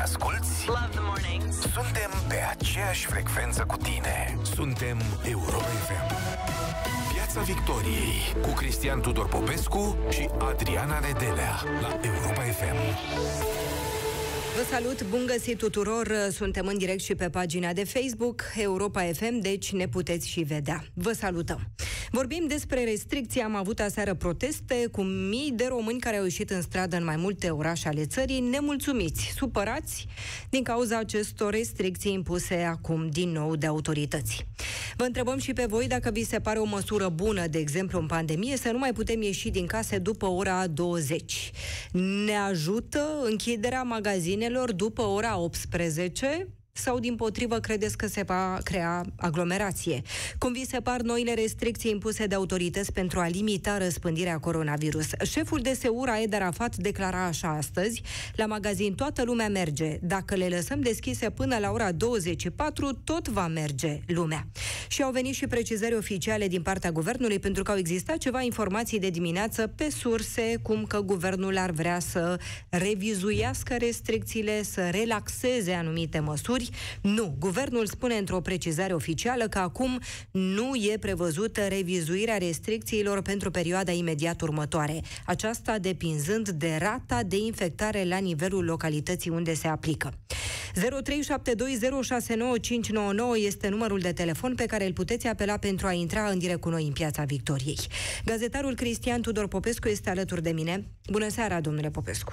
ne asculti? Love the mornings. Suntem pe aceeași frecvență cu tine. Suntem Europa FM. Piața Victoriei cu Cristian Tudor Popescu și Adriana Nedelea la Europa FM. Vă salut, bun găsit tuturor! Suntem în direct și pe pagina de Facebook Europa FM, deci ne puteți și vedea. Vă salutăm! Vorbim despre restricții. Am avut aseară proteste cu mii de români care au ieșit în stradă în mai multe orașe ale țării, nemulțumiți, supărați din cauza acestor restricții impuse acum din nou de autorități. Vă întrebăm și pe voi dacă vi se pare o măsură bună, de exemplu în pandemie, să nu mai putem ieși din case după ora 20. Ne ajută închiderea magazinelor după ora 18? Sau din potrivă credeți că se va crea aglomerație? Cum vi se par noile restricții impuse de autorități pentru a limita răspândirea coronavirus? Șeful de Seura Ed Arafat declara așa astăzi, la magazin toată lumea merge. Dacă le lăsăm deschise până la ora 24, tot va merge lumea. Și au venit și precizări oficiale din partea guvernului pentru că au existat ceva informații de dimineață pe surse, cum că guvernul ar vrea să revizuiască restricțiile, să relaxeze anumite măsuri, nu. Guvernul spune într-o precizare oficială că acum nu e prevăzută revizuirea restricțiilor pentru perioada imediat următoare. Aceasta depinzând de rata de infectare la nivelul localității unde se aplică. 0372069599 este numărul de telefon pe care îl puteți apela pentru a intra în direct cu noi în Piața Victoriei. Gazetarul Cristian Tudor Popescu este alături de mine. Bună seara, domnule Popescu!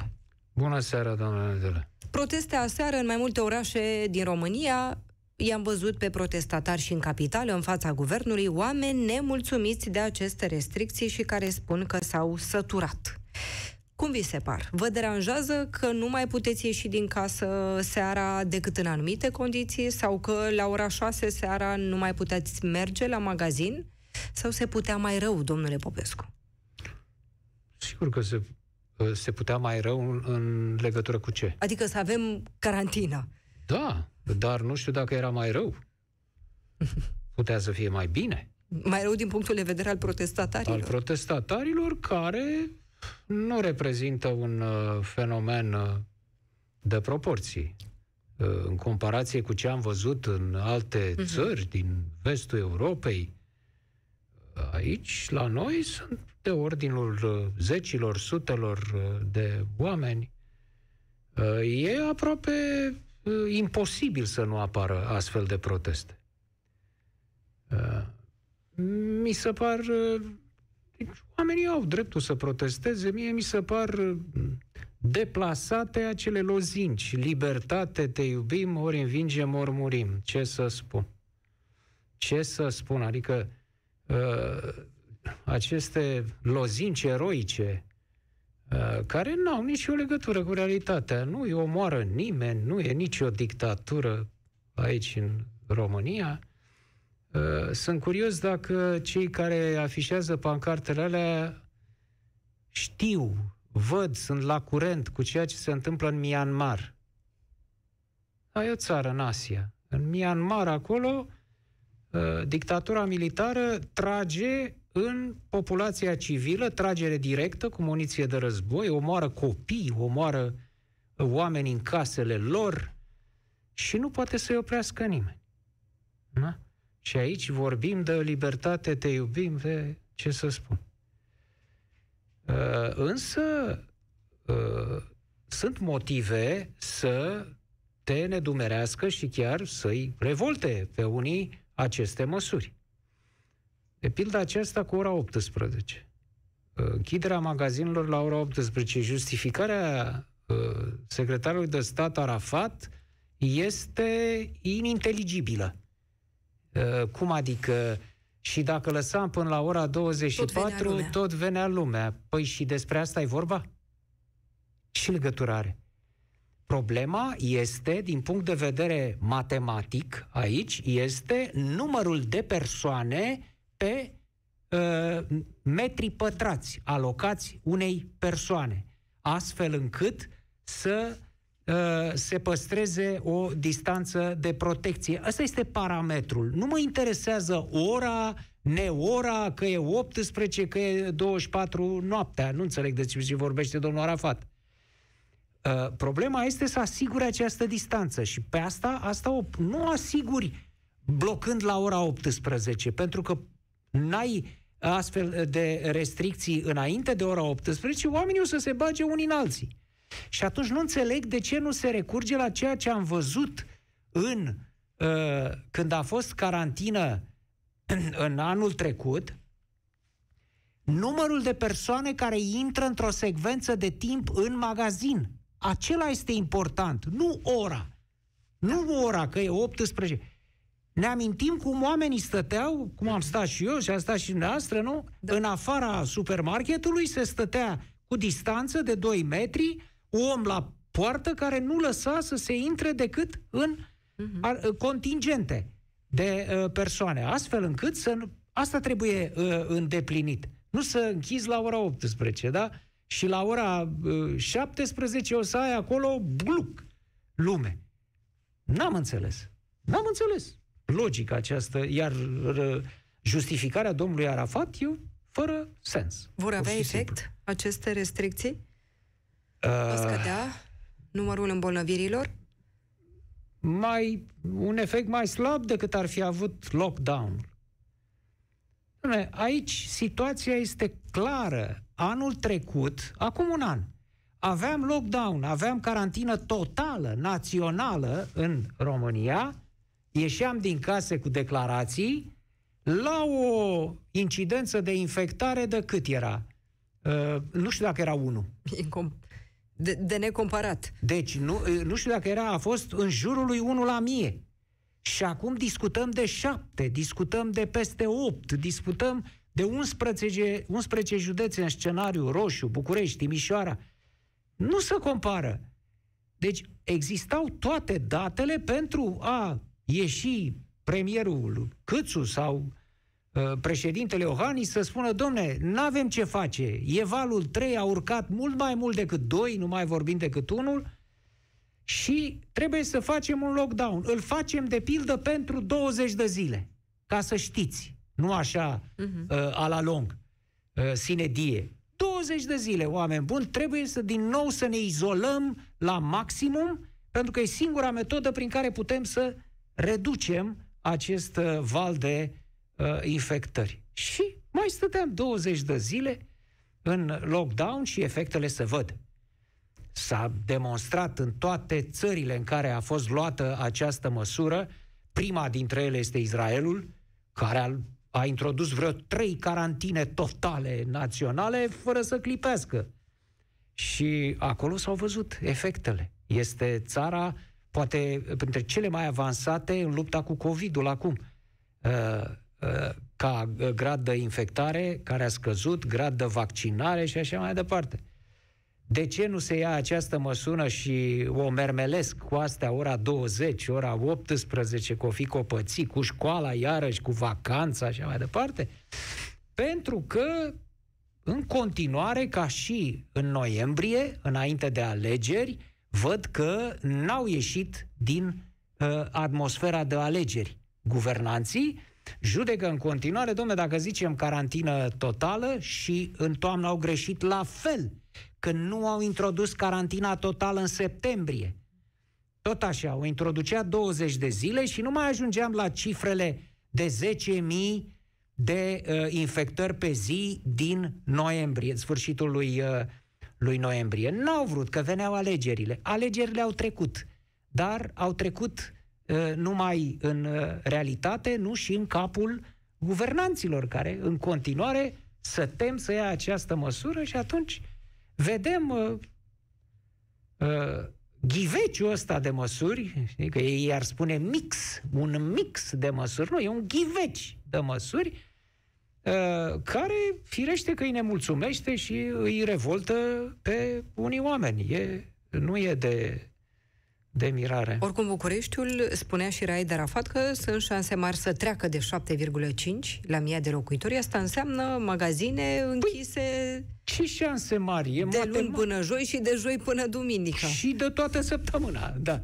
Bună seara, doamna Nedele. Proteste aseară în mai multe orașe din România. I-am văzut pe protestatari și în capitală, în fața guvernului, oameni nemulțumiți de aceste restricții și care spun că s-au săturat. Cum vi se par? Vă deranjează că nu mai puteți ieși din casă seara decât în anumite condiții sau că la ora 6 seara nu mai puteți merge la magazin? Sau se putea mai rău, domnule Popescu? Sigur că se se putea mai rău în, în legătură cu ce? Adică să avem carantină. Da, dar nu știu dacă era mai rău. Putea să fie mai bine. Mai rău din punctul de vedere al protestatarilor? Al protestatarilor care nu reprezintă un uh, fenomen uh, de proporții. Uh, în comparație cu ce am văzut în alte uh-huh. țări din vestul Europei, aici, la noi, sunt de ordinul uh, zecilor, sutelor uh, de oameni. Uh, e aproape imposibil să nu apară astfel de proteste. Mi se par... Deci, oamenii au dreptul să protesteze. Mie mi se par deplasate acele lozinci. Libertate, te iubim, ori învingem, ori murim. Ce să spun? Ce să spun? Adică uh, aceste lozinci eroice uh, care nu au nicio legătură cu realitatea. Nu îi omoară nimeni, nu e nicio dictatură aici în România. Uh, sunt curios dacă cei care afișează pancartele alea știu, văd, sunt la curent cu ceea ce se întâmplă în Myanmar. E o țară în Asia. În Myanmar, acolo, uh, dictatura militară trage în populația civilă, tragere directă cu muniție de război, omoară copii, omoară oameni în casele lor și nu poate să-i oprească nimeni. Da? Și aici vorbim de libertate, te iubim, de ce să spun. Uh, însă uh, sunt motive să te nedumerească și chiar să-i revolte pe unii aceste măsuri. De pildă aceasta cu ora 18. Uh, închiderea magazinelor la ora 18. Justificarea uh, secretarului de stat Arafat este ininteligibilă. Uh, cum adică și dacă lăsam până la ora 24, tot venea, tot venea lumea. Păi și despre asta e vorba? Și legătură are. Problema este, din punct de vedere matematic, aici, este numărul de persoane pe uh, metri pătrați alocați unei persoane, astfel încât să uh, se păstreze o distanță de protecție. Ăsta este parametrul. Nu mă interesează ora, neora, că e 18, că e 24 noaptea. Nu înțeleg de ce vorbește domnul Arafat. Uh, problema este să asigure această distanță și pe asta, asta o, nu asiguri blocând la ora 18, pentru că n-ai astfel de restricții înainte de ora 18, oamenii o să se bage unii în alții. Și atunci nu înțeleg de ce nu se recurge la ceea ce am văzut în uh, când a fost carantină în, în anul trecut, numărul de persoane care intră într-o secvență de timp în magazin. Acela este important, nu ora. Nu ora, că e 18. Ne amintim cum oamenii stăteau, cum am stat și eu și a stat și dumneavoastră, nu? Da. În afara supermarketului se stătea cu distanță de 2 metri, om la poartă care nu lăsa să se intre decât în uh-huh. contingente de uh, persoane, astfel încât să... Asta trebuie uh, îndeplinit. Nu să închizi la ora 18, da? Și la ora uh, 17 o să ai acolo bluc lume. N-am înțeles. N-am înțeles logica aceasta, iar justificarea domnului Arafat e fără sens. Vor avea efect simplu. aceste restricții? Uh, Va scădea numărul îmbolnăvirilor? Mai, un efect mai slab decât ar fi avut lockdown. Aici situația este clară. Anul trecut, acum un an, aveam lockdown, aveam carantină totală, națională în România, ieșeam din case cu declarații, la o incidență de infectare de cât era? Uh, nu știu dacă era 1. De, de necomparat. Deci, nu, uh, nu știu dacă era, a fost în jurul lui 1 la mie. Și acum discutăm de 7, discutăm de peste 8, discutăm de 11, 11 județe în scenariu roșu, București, Timișoara. Nu se compară. Deci existau toate datele pentru a ieși premierul Câțu sau uh, președintele Iohannis să spună, domne, nu avem ce face, e valul 3 a urcat mult mai mult decât 2, nu mai vorbim decât unul, și trebuie să facem un lockdown. Îl facem, de pildă, pentru 20 de zile, ca să știți, nu așa uh-huh. uh, a la lung, uh, sine die. 20 de zile, oameni buni, trebuie să din nou să ne izolăm la maximum, pentru că e singura metodă prin care putem să reducem acest uh, val de uh, infectări. Și mai stăteam 20 de zile în lockdown și efectele se văd. S-a demonstrat în toate țările în care a fost luată această măsură, prima dintre ele este Israelul, care a, a introdus vreo trei carantine totale naționale fără să clipească. Și acolo s-au văzut efectele. Este țara poate printre cele mai avansate în lupta cu COVID-ul acum. Uh, uh, ca grad de infectare care a scăzut, grad de vaccinare și așa mai departe. De ce nu se ia această măsură și o mermelesc cu astea ora 20, ora 18, cu o fi copății, cu școala iarăși, cu vacanța și așa mai departe? Pentru că în continuare, ca și în noiembrie, înainte de alegeri, văd că n-au ieșit din uh, atmosfera de alegeri. Guvernanții judecă în continuare, domnule, dacă zicem carantină totală și în toamnă au greșit la fel, că nu au introdus carantina totală în septembrie. Tot așa, o introducea 20 de zile și nu mai ajungeam la cifrele de 10.000 de uh, infectări pe zi din noiembrie, sfârșitul lui uh, lui noiembrie. N-au vrut, că veneau alegerile. Alegerile au trecut, dar au trecut uh, numai în uh, realitate, nu și în capul guvernanților, care în continuare să tem să ia această măsură și atunci vedem uh, uh, ghiveciul ăsta de măsuri, știi, că ei ar spune mix, un mix de măsuri, nu, e un ghiveci de măsuri Uh, care firește că îi nemulțumește și îi revoltă pe unii oameni. E, nu e de, de mirare. Oricum, Bucureștiul spunea și Raed Arafat că sunt șanse mari să treacă de 7,5 la mii de locuitori. Asta înseamnă magazine închise... Păi, ce șanse mari? E de matema... luni până joi și de joi până duminică. Și de toată săptămâna, da.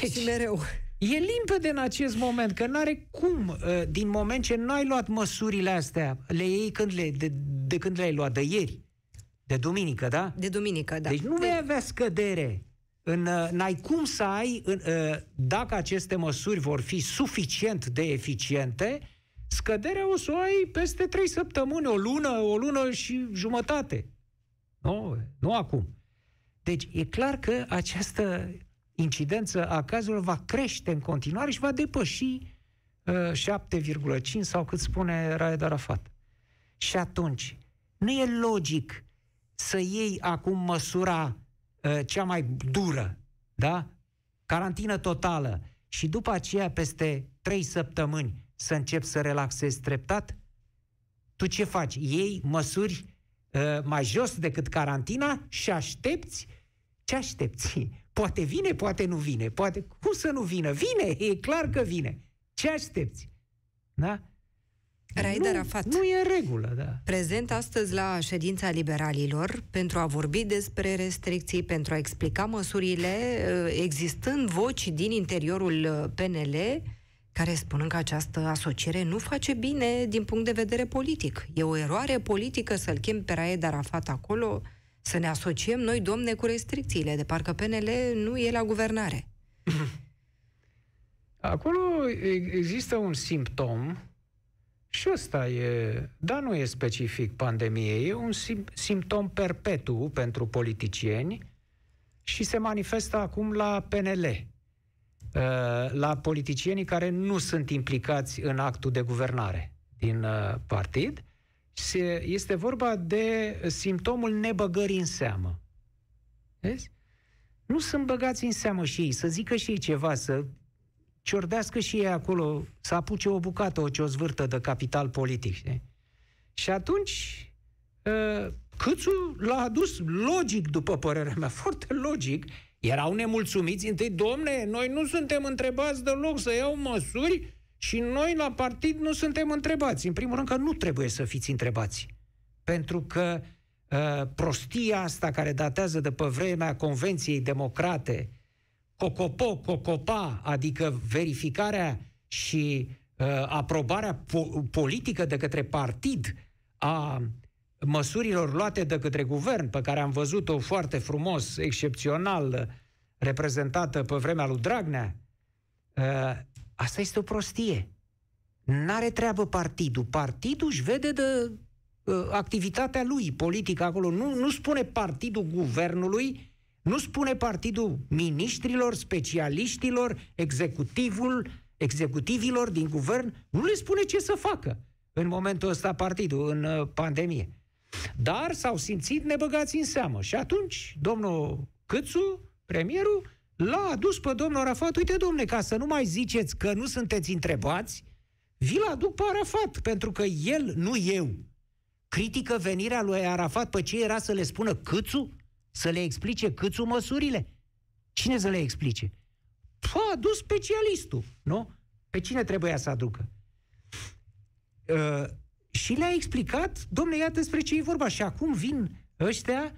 Deci, și mereu. E limpede în acest moment, că n-are cum, uh, din moment ce n-ai luat măsurile astea, le iei când le, de, de când le-ai luat, de ieri. De duminică, da? De duminică, da. Deci nu de... vei avea scădere. În, uh, n-ai cum să ai, în, uh, dacă aceste măsuri vor fi suficient de eficiente, scăderea o să o ai peste trei săptămâni, o lună, o lună și jumătate. Nu, nu acum. Deci e clar că această incidență a cazurilor va crește în continuare și va depăși uh, 7,5 sau cât spune Raed Arafat. Și atunci, nu e logic să iei acum măsura uh, cea mai dură, da? Carantină totală și după aceea peste 3 săptămâni să începi să relaxezi treptat? Tu ce faci? Iei măsuri uh, mai jos decât carantina și aștepți? Ce aștepți? Poate vine, poate nu vine. Poate, cum să nu vină? Vine, e clar că vine. Ce aștepți? Da? Raida Rafat. Nu e în regulă, da. Prezent astăzi la ședința liberalilor pentru a vorbi despre restricții, pentru a explica măsurile, uh, existând voci din interiorul uh, PNL care spun că această asociere nu face bine din punct de vedere politic. E o eroare politică să-l chem pe Raed Arafat acolo, să ne asociem noi, domne, cu restricțiile, de parcă PNL nu e la guvernare. Acolo există un simptom și ăsta e, dar nu e specific pandemiei, e un sim, simptom perpetu pentru politicieni și se manifestă acum la PNL, uh, la politicienii care nu sunt implicați în actul de guvernare din uh, partid. Este vorba de simptomul nebăgării în seamă. Vezi? Nu sunt băgați în seamă și ei, să zică și ei ceva, să ciordească și ei acolo, să apuce o bucată, o ciozvârtă de capital politic. Știi? Și atunci, uh, Câțu l-a adus logic, după părerea mea, foarte logic. Erau nemulțumiți întâi, domne, noi nu suntem întrebați deloc să iau măsuri și noi la partid nu suntem întrebați. În primul rând că nu trebuie să fiți întrebați. Pentru că uh, prostia asta care datează de pe vremea Convenției Democrate, cocopo, cocopa, adică verificarea și uh, aprobarea po- politică de către partid a măsurilor luate de către guvern, pe care am văzut-o foarte frumos, excepțional, reprezentată pe vremea lui Dragnea, uh, asta este o prostie. N-are treabă partidul. Partidul își vede de uh, activitatea lui politică acolo. Nu, nu spune partidul guvernului, nu spune partidul miniștrilor, specialiștilor, executivul, executivilor din guvern, nu le spune ce să facă în momentul ăsta partidul, în uh, pandemie. Dar s-au simțit nebăgați în seamă. Și atunci, domnul Câțu, premierul, l-a adus pe domnul Arafat. Uite, domne, ca să nu mai ziceți că nu sunteți întrebați, vi-l aduc pe Arafat, pentru că el, nu eu, critică venirea lui Arafat pe ce era să le spună Câțu? Să le explice Câțu măsurile? Cine să le explice? A adus specialistul, nu? Pe cine trebuia să aducă? Uh, și le-a explicat, domne, iată despre ce e vorba. Și acum vin ăștia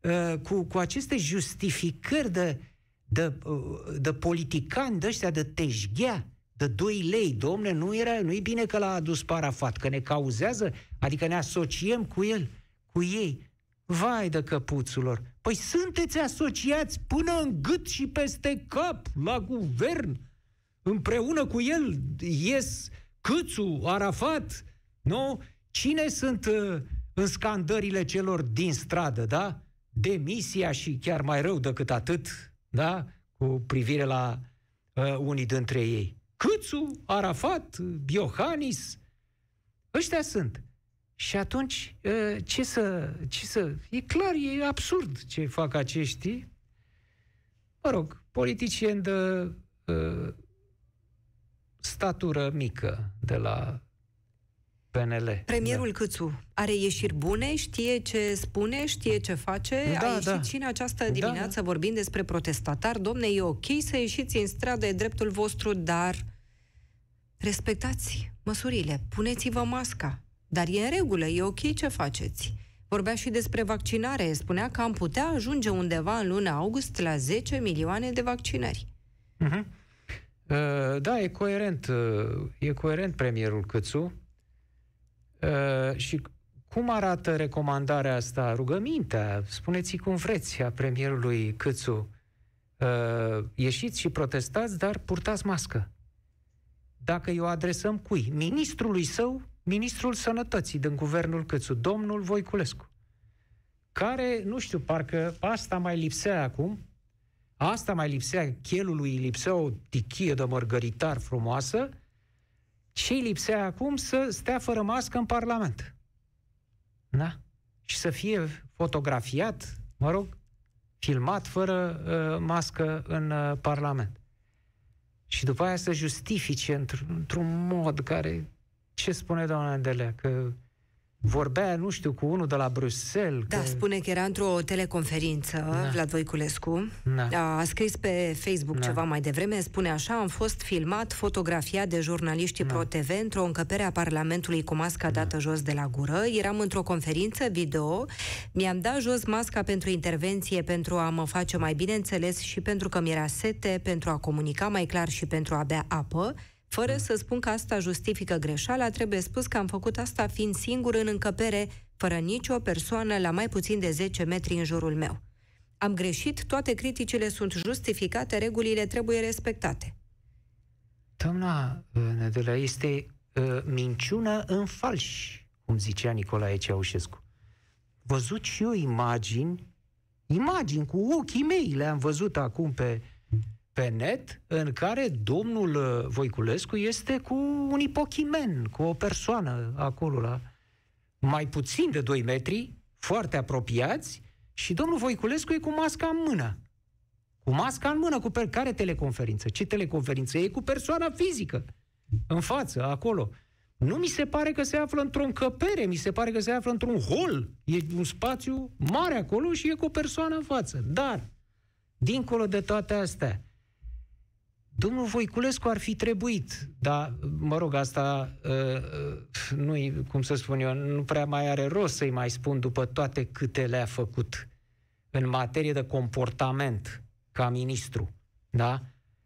uh, cu, cu aceste justificări de, de, uh, de politicani, de ăștia de teșghea, de 2 lei. Domne, nu era, nu e bine că l-a adus Parafat, că ne cauzează, adică ne asociem cu el, cu ei. Vai de căpuțulor! Păi sunteți asociați până în gât și peste cap la guvern. Împreună cu el ies Câțu, Arafat, nu? Cine sunt uh, în scandările celor din stradă, da? Demisia și chiar mai rău decât atât, da? Cu privire la uh, unii dintre ei. Câțu, Arafat, Biohanis, ăștia sunt. Și atunci, ă, ce să, ce să... E clar, e absurd ce fac acești, mă rog, politicieni de uh, statură mică de la PNL. Premierul da. Câțu are ieșiri bune, știe ce spune, știe ce face. Da, A ieșit da. și în această da, dimineață da, da. vorbind despre protestatari. Domne, e ok să ieșiți în stradă, e dreptul vostru, dar respectați măsurile, puneți-vă masca, dar e în regulă, e ok ce faceți. Vorbea și despre vaccinare. Spunea că am putea ajunge undeva în luna august la 10 milioane de vaccinări. Uh-huh. Uh, da, e coerent. Uh, e coerent premierul Câțu. Uh, și cum arată recomandarea asta, rugămintea, spuneți cum vreți, a premierului Câțu? Uh, ieșiți și protestați, dar purtați mască. Dacă o adresăm cui? Ministrului său, ministrul sănătății din guvernul Câțu, domnul Voiculescu, care, nu știu, parcă asta mai lipsea acum, asta mai lipsea, chelului lipsea o tichie de mărgăritar frumoasă, ce lipsea acum să stea fără mască în Parlament. Da? Și să fie fotografiat, mă rog, filmat fără uh, mască în uh, Parlament. Și după aia să justifice într- într-un mod care, ce spune doamna Andelea, că vorbea, nu știu, cu unul de la Bruxelles. Da, că... spune că era într-o teleconferință, da. Vlad Voiculescu. Da. A scris pe Facebook da. ceva mai devreme, spune așa, am fost filmat, fotografiat de jurnaliștii da. ProTV într-o încăpere a Parlamentului cu masca da. dată jos de la gură. Eram într-o conferință video, mi-am dat jos masca pentru intervenție, pentru a mă face mai bine înțeles și pentru că mi-era sete, pentru a comunica mai clar și pentru a bea apă. Fără să spun că asta justifică greșeala, trebuie spus că am făcut asta fiind singur în încăpere, fără nicio persoană la mai puțin de 10 metri în jurul meu. Am greșit, toate criticile sunt justificate, regulile trebuie respectate. Doamna uh, Nedelea, este uh, minciună în falș, cum zicea Nicolae Ceaușescu. Văzut și eu imagini, imagini cu ochii mei, le-am văzut acum pe pe net în care domnul uh, Voiculescu este cu un ipochimen, cu o persoană acolo la mai puțin de 2 metri, foarte apropiați, și domnul Voiculescu e cu masca în mână. Cu masca în mână, cu per- care teleconferință? Ce teleconferință? E cu persoana fizică, în față, acolo. Nu mi se pare că se află într-o încăpere, mi se pare că se află într-un hol. E un spațiu mare acolo și e cu o persoană în față. Dar, dincolo de toate astea, Domnul Voiculescu ar fi trebuit, dar, mă rog, asta uh, uh nu cum să spun eu, nu prea mai are rost să-i mai spun după toate câte le-a făcut în materie de comportament ca ministru, da?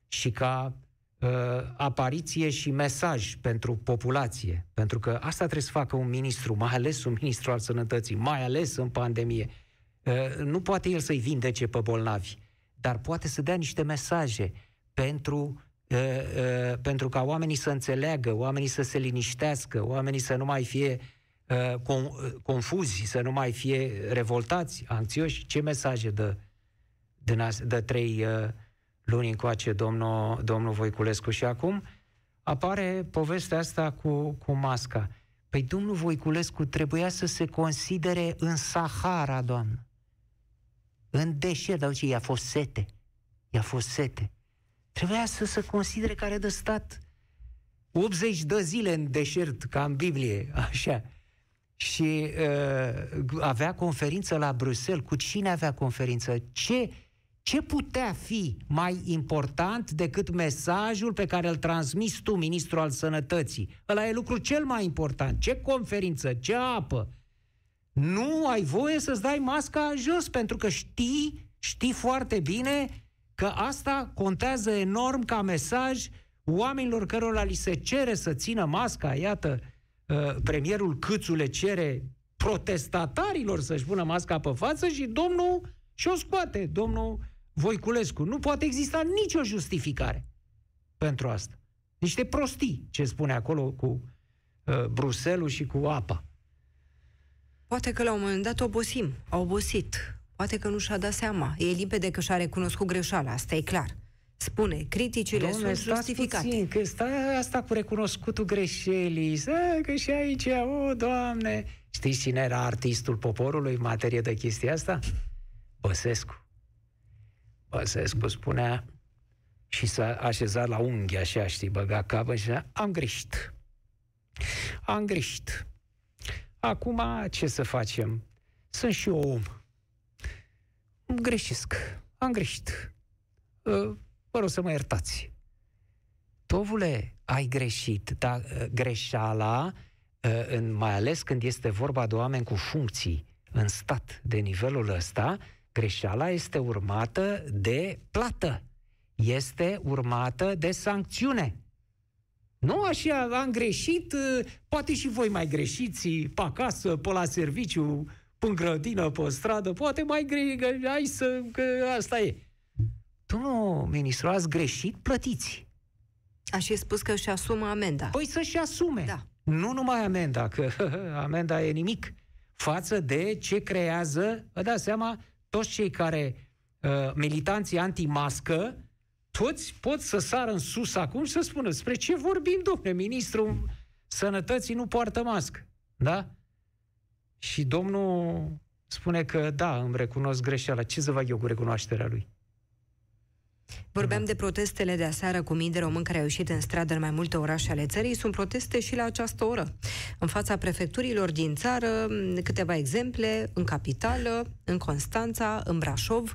Și ca uh, apariție și mesaj pentru populație. Pentru că asta trebuie să facă un ministru, mai ales un ministru al sănătății, mai ales în pandemie. Uh, nu poate el să-i vindece pe bolnavi, dar poate să dea niște mesaje pentru, uh, uh, pentru ca oamenii să înțeleagă, oamenii să se liniștească, oamenii să nu mai fie uh, con, confuzi, să nu mai fie revoltați, anxioși. Ce mesaje dă de, de trei uh, luni încoace domnul, domnul Voiculescu? Și acum apare povestea asta cu, cu masca. Păi domnul Voiculescu trebuia să se considere în Sahara, doamnă. În deșert, dar i-a fost sete. I-a fost sete. Trebuia să se considere care de stat 80 de zile în deșert, ca în Biblie, așa. Și uh, avea conferință la Bruxelles. Cu cine avea conferință? Ce, ce putea fi mai important decât mesajul pe care îl transmis tu, ministrul al sănătății? Ăla e lucru cel mai important. Ce conferință? Ce apă? Nu ai voie să-ți dai masca jos, pentru că știi, știi foarte bine că asta contează enorm ca mesaj oamenilor cărora li se cere să țină masca, iată, uh, premierul Câțu le cere protestatarilor să-și pună masca pe față și domnul și-o scoate, domnul Voiculescu. Nu poate exista nicio justificare pentru asta. Niște prostii, ce spune acolo cu uh, Bruselul și cu apa. Poate că la un moment dat obosim, a obosit Poate că nu și-a dat seama. E limpede că și-a recunoscut greșeala, asta e clar. Spune, criticile Dom'le, sunt justificate. Puțin, că stai asta cu recunoscutul greșelii, să, că și aici, o, Doamne... Știți cine era artistul poporului în materie de chestia asta? Băsescu. Băsescu spunea și s-a așezat la unghi așa, știi, băga capă și am greșit. Am greșit. Acum, ce să facem? Sunt și eu om greșesc, am greșit. Uh, vă rog să mă iertați. Tovule, ai greșit, dar uh, greșeala, uh, în, mai ales când este vorba de oameni cu funcții în stat de nivelul ăsta, greșeala este urmată de plată. Este urmată de sancțiune. Nu așa, am greșit, uh, poate și voi mai greșiți pe acasă, pe la serviciu, pe grădină, pe stradă, poate mai greșit, hai să, că asta e. Domnul ministru, ați greșit, plătiți. A și spus că își asumă amenda. Păi să-și asume. Da. Nu numai amenda, că amenda e nimic față de ce creează, vă dați seama, toți cei care, uh, militanții anti-mască, toți pot să sară în sus acum și să spună spre ce vorbim, domnule, ministrul sănătății nu poartă mască. Da? Și domnul spune că da, îmi recunosc greșeala. Ce să fac eu cu recunoașterea lui? Vorbeam da. de protestele de aseară cu mii de români care au ieșit în stradă în mai multe orașe ale țării. Sunt proteste și la această oră. În fața prefecturilor din țară, câteva exemple, în capitală, în Constanța, în Brașov.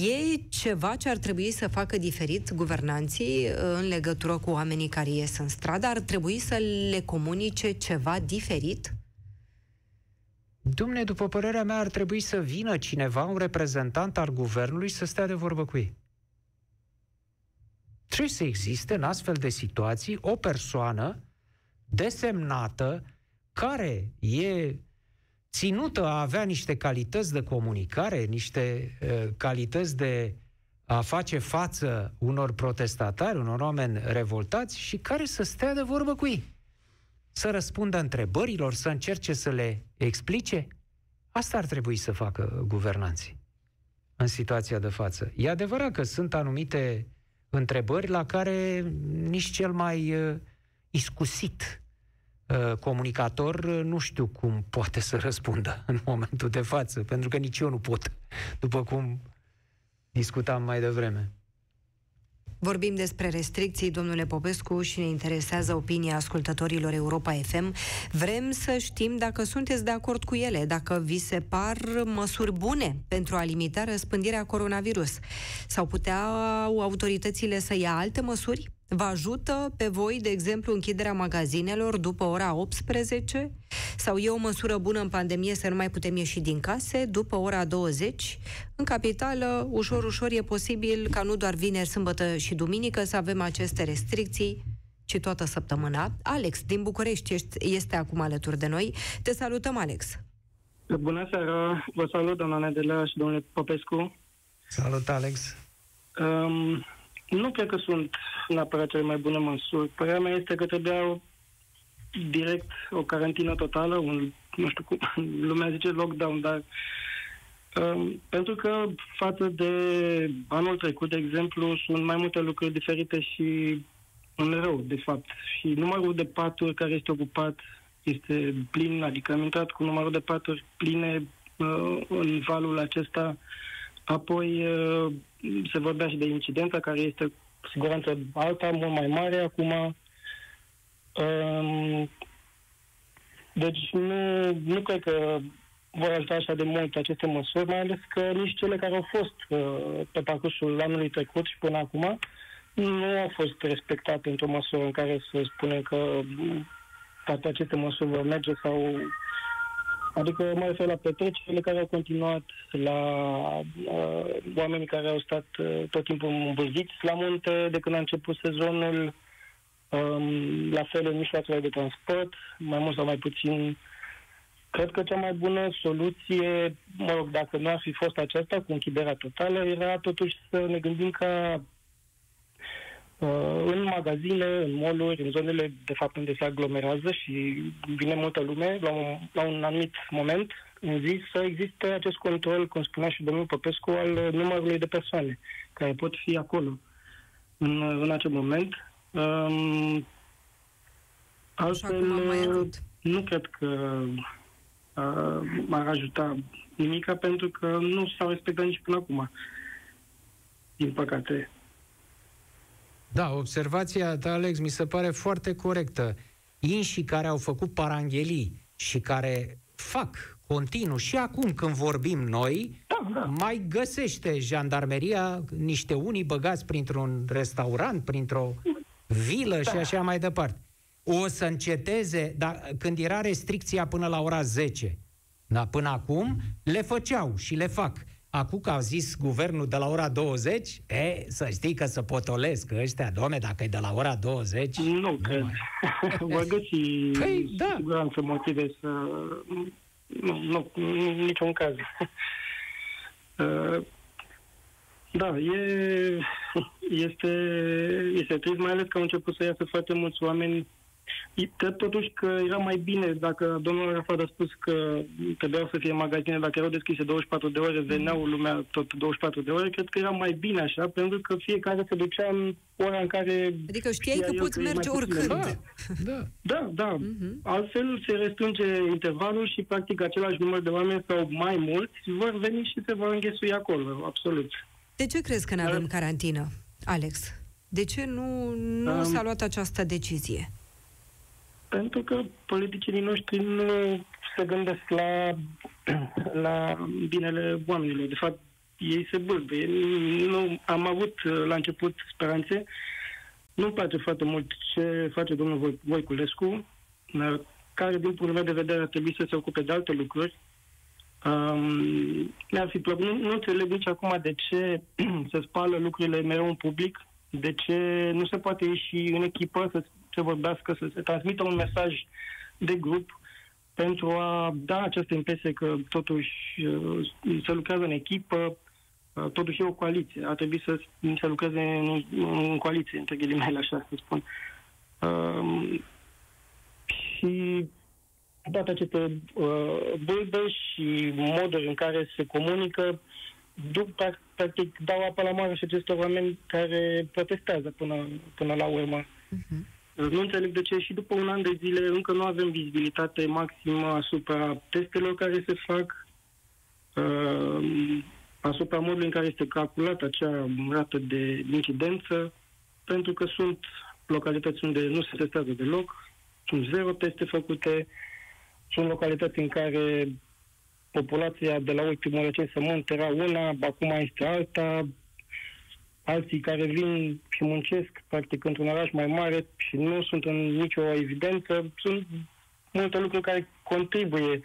E ceva ce ar trebui să facă diferit guvernanții în legătură cu oamenii care ies în stradă? Ar trebui să le comunice ceva diferit? Domne, după părerea mea, ar trebui să vină cineva, un reprezentant al guvernului, să stea de vorbă cu ei. Trebuie să existe în astfel de situații o persoană desemnată care e ținută a avea niște calități de comunicare, niște uh, calități de a face față unor protestatari, unor oameni revoltați și care să stea de vorbă cu ei. Să răspundă întrebărilor, să încerce să le explice. Asta ar trebui să facă guvernanții în situația de față. E adevărat că sunt anumite întrebări la care nici cel mai uh, iscusit uh, comunicator uh, nu știu cum poate să răspundă în momentul de față, pentru că nici eu nu pot, după cum discutam mai devreme. Vorbim despre restricții, domnule Popescu, și ne interesează opinia ascultătorilor Europa FM. Vrem să știm dacă sunteți de acord cu ele, dacă vi se par măsuri bune pentru a limita răspândirea coronavirus. Sau putea autoritățile să ia alte măsuri? Vă ajută pe voi, de exemplu, închiderea magazinelor după ora 18? Sau e o măsură bună în pandemie să nu mai putem ieși din case după ora 20? În capitală, ușor, ușor e posibil ca nu doar vineri, sâmbătă și duminică să avem aceste restricții, ci toată săptămâna. Alex, din București, este acum alături de noi. Te salutăm, Alex! Bună seara! Vă salut, doamna Nedelea și domnule Popescu. Salut, Alex! Um, nu cred că sunt neapărat cele mai bune măsuri. Părerea mea este că trebuia direct o carantină totală, un, nu știu cum, lumea zice lockdown, dar um, pentru că față de anul trecut, de exemplu, sunt mai multe lucruri diferite și în rău, de fapt. Și numărul de paturi care este ocupat este plin, adică am intrat cu numărul de paturi pline uh, în valul acesta. Apoi uh, se vorbea și de incidența, care este cu siguranță alta, mult mai mare acum. Um, deci nu, nu cred că vor ajuta așa de mult aceste măsuri, mai ales că nici cele care au fost uh, pe parcursul anului trecut și până acum nu au fost respectate într-o măsură în care să spunem că toate aceste măsuri vor merge sau Adică mă refer la petrecerile care au continuat, la uh, oamenii care au stat uh, tot timpul îmbăziți la munte de când a început sezonul, um, la fel în mijloacele de transport, mai mult sau mai puțin. Cred că cea mai bună soluție, mă rog, dacă nu ar fi fost aceasta cu închiderea totală, era totuși să ne gândim ca Uh, în magazine, în mall în zonele de fapt unde se aglomerează și vine multă lume, la un, la un anumit moment în zi, să existe acest control, cum spunea și domnul Popescu, al numărului de persoane care pot fi acolo în, în acel moment. Um, altfel, nu cred că uh, ar ajuta nimica, pentru că nu s-au respectat nici până acum. Din păcate. Da, observația ta, Alex, mi se pare foarte corectă. Inșii care au făcut paranghelii și care fac continuu și acum când vorbim noi, da, da. mai găsește jandarmeria niște unii băgați printr-un restaurant, printr-o vilă da. și așa mai departe. O să înceteze, dar când era restricția până la ora 10, da, până acum, le făceau și le fac. Acum că au zis guvernul de la ora 20, e, să știi că se potolesc ăștia, doamne, dacă e de la ora 20... Nu cred. Vor găsi Păi, da. siguranță motive să... Nu, nu, nu, niciun caz. Uh, Da, e, este, este trist, mai ales că au început să iasă foarte mulți oameni. Cred totuși că era mai bine dacă domnul Arafat a spus că trebuiau să fie magazine, dacă erau deschise 24 de ore, veneau lumea tot 24 de ore, cred că era mai bine așa, pentru că fiecare se ducea în ora în care... Adică știai știa că el poți e merge mai puțin oricând. lume. Da. Da, da. Mhm. Altfel se restrânge intervalul și practic același număr de oameni sau mai mulți vor veni și se vor înghesui acolo, absolut. De ce crezi că nu avem Da. carantină, Alex? De ce nu, nu Um, s-a luat această decizie? Pentru că politicienii noștri nu se gândesc la, la binele oamenilor. De fapt, ei se bâlbâie. Nu, am avut uh, la început speranțe. Nu-mi place foarte mult ce face domnul Voi- Voiculescu, uh, care, din punctul meu de vedere, ar trebui să se ocupe de alte lucruri. Um, mi-ar fi plăcut. Nu, nu înțeleg nici acum de ce se spală lucrurile mereu în public, de ce nu se poate ieși în echipă să se vorbească, să se transmită un mesaj de grup pentru a da această impresie că totuși uh, se lucrează în echipă, uh, totuși e o coaliție. Ar trebui să se lucreze în, în coaliție, între ghilimele, așa să spun. Um, și toate aceste uh, bâlbe și moduri în care se comunică duc, prac- practic, dau apă la mare și acestor oameni care protestează până, până la urmă. Mhm. Nu înțeleg de ce și după un an de zile încă nu avem vizibilitate maximă asupra testelor care se fac, uh, asupra modului în care este calculată acea rată de incidență, pentru că sunt localități unde nu se testează deloc, sunt zero teste făcute, sunt localități în care populația de la ultimul recensământ era una, acum este alta, alții care vin și muncesc, practic, într-un oraș mai mare și nu sunt în nicio evidență. Sunt multe lucruri care contribuie,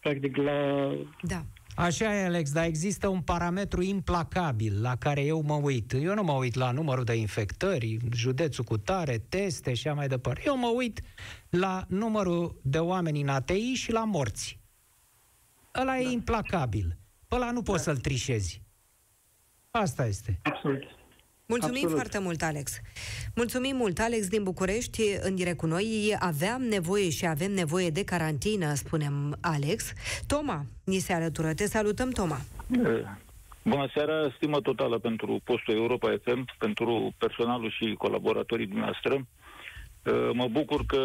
practic, la... Da. Așa e, Alex, dar există un parametru implacabil la care eu mă uit. Eu nu mă uit la numărul de infectări, județul cu tare, teste și așa mai departe. Eu mă uit la numărul de oameni în ATI și la morți. Ăla e implacabil. Pe ăla nu poți să-l trișezi. Asta este. Absolut. Mulțumim Absolut. foarte mult, Alex. Mulțumim mult, Alex din București, în direct cu noi. Aveam nevoie și avem nevoie de carantină, spunem Alex. Toma, ni se alătură. Te salutăm, Toma. Eh, Bună seara, stimă totală pentru postul Europa FM, pentru personalul și colaboratorii dumneavoastră. Eh, Mă bucur că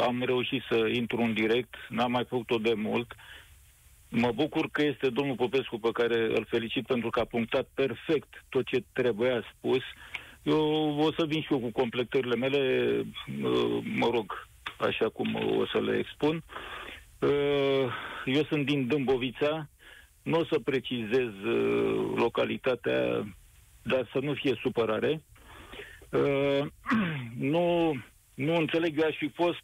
am reușit să intru în direct, n-am mai făcut-o de mult. Mă bucur că este domnul Popescu pe care îl felicit pentru că a punctat perfect tot ce trebuia spus. Eu o să vin și eu cu completările mele, eh, mă rog, așa cum o să le expun. Eh, Eu sunt din Dâmbovița, nu o să precizez uh, localitatea, dar să nu fie supărare. Uh, nu, nu înțeleg, eu aș fi fost,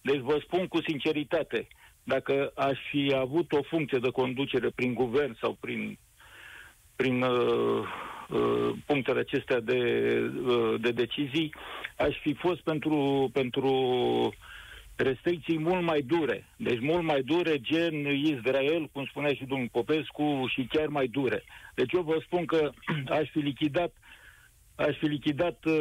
deci vă spun cu sinceritate, dacă aș fi avut o funcție de conducere prin guvern sau prin, prin uh, uh, punctele acestea de, uh, de decizii, aș fi fost pentru, pentru restricții mult mai dure. Deci mult mai dure, gen Israel, cum spunea și domnul Popescu, și chiar mai dure. Deci eu vă spun că aș fi lichidat aș fi lichidat uh,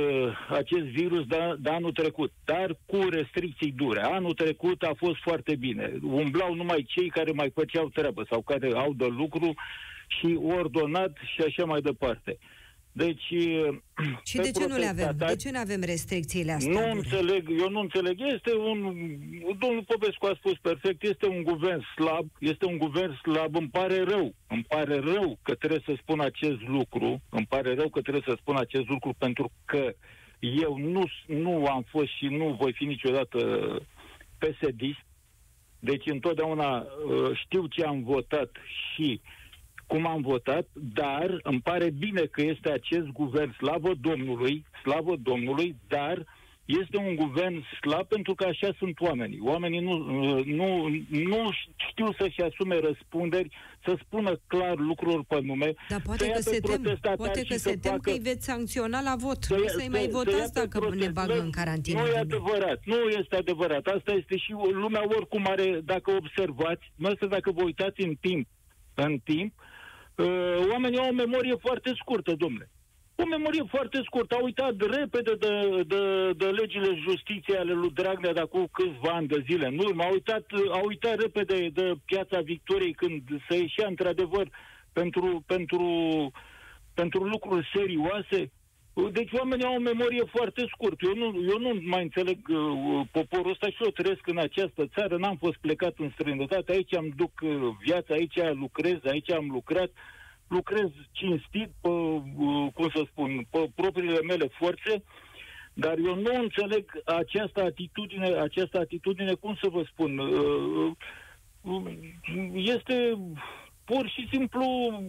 acest virus de, de anul trecut, dar cu restricții dure. Anul trecut a fost foarte bine. Umblau numai cei care mai făceau treabă sau care au de lucru și ordonat și așa mai departe. Deci... uh, Și pe de ce nu le avem? protestatar- De ce nu avem restricțiile astea? nu dure? înțeleg, eu nu înțeleg. Este un, domnul Popescu a spus perfect, este un guvern slab, este un guvern slab, îmi pare rău, îmi pare rău că trebuie să spun acest lucru, îmi pare rău că trebuie să spun acest lucru pentru că eu nu, nu am fost și nu voi fi niciodată psd deci întotdeauna uh, știu ce am votat și cum am votat, dar îmi pare bine că este acest guvern, slavă Domnului, slavă Domnului, dar este un guvern slab pentru că așa sunt oamenii. Oamenii nu, nu, nu știu să-și asume răspunderi, să spună clar lucruri pe nume. Dar poate că se tem, poate că se tem facă... că îi veți sancționa la vot. Să, nu să-i mai votați dacă protest. ne bagă în carantină. Nu e adevărat, nu este adevărat. Asta este și lumea oricum are, dacă observați, nu asta dacă vă uitați în timp, în timp, uh, oamenii au o memorie foarte scurtă, domnule o memorie foarte scurtă. A uitat repede de, de, de legile justiției ale lui Dragnea de acum câțiva ani de zile în urmă. A uitat, a uitat repede de piața Victoriei când se ieșea într-adevăr pentru, pentru, pentru lucruri serioase. Deci oamenii au o memorie foarte scurtă. Eu nu, eu nu mai înțeleg uh, poporul ăsta și eu trăiesc în această țară. N-am fost plecat în străinătate. Aici am duc uh, viața, aici lucrez, aici am lucrat. Uh, lucrez cinstit pe, uh, cum să spun, pe propriile mele forțe, dar eu nu înțeleg această atitudine, această atitudine, cum să vă spun, uh, uh, este pur și simplu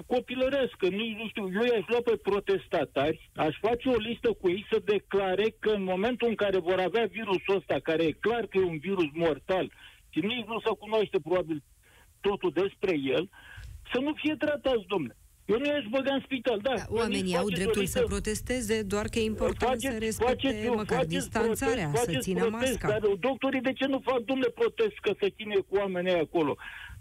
copilărească. Nu, nu știu, eu i-aș lua pe protestatari, aș face o listă cu ei să declare că în momentul în care vor avea virusul ăsta, care e clar că e un virus mortal, și nici nu se cunoaște probabil totul despre el, să nu fie tratați, domnule. Eu nu i-aș băga în spital, da. da oamenii au dreptul să protesteze, doar că e important faceți, să respecte faceți, măcar faceți distanțarea, protest, să țină protest, masca. Dar doctorii de ce nu fac, domnule, protest că să ține cu oamenii acolo?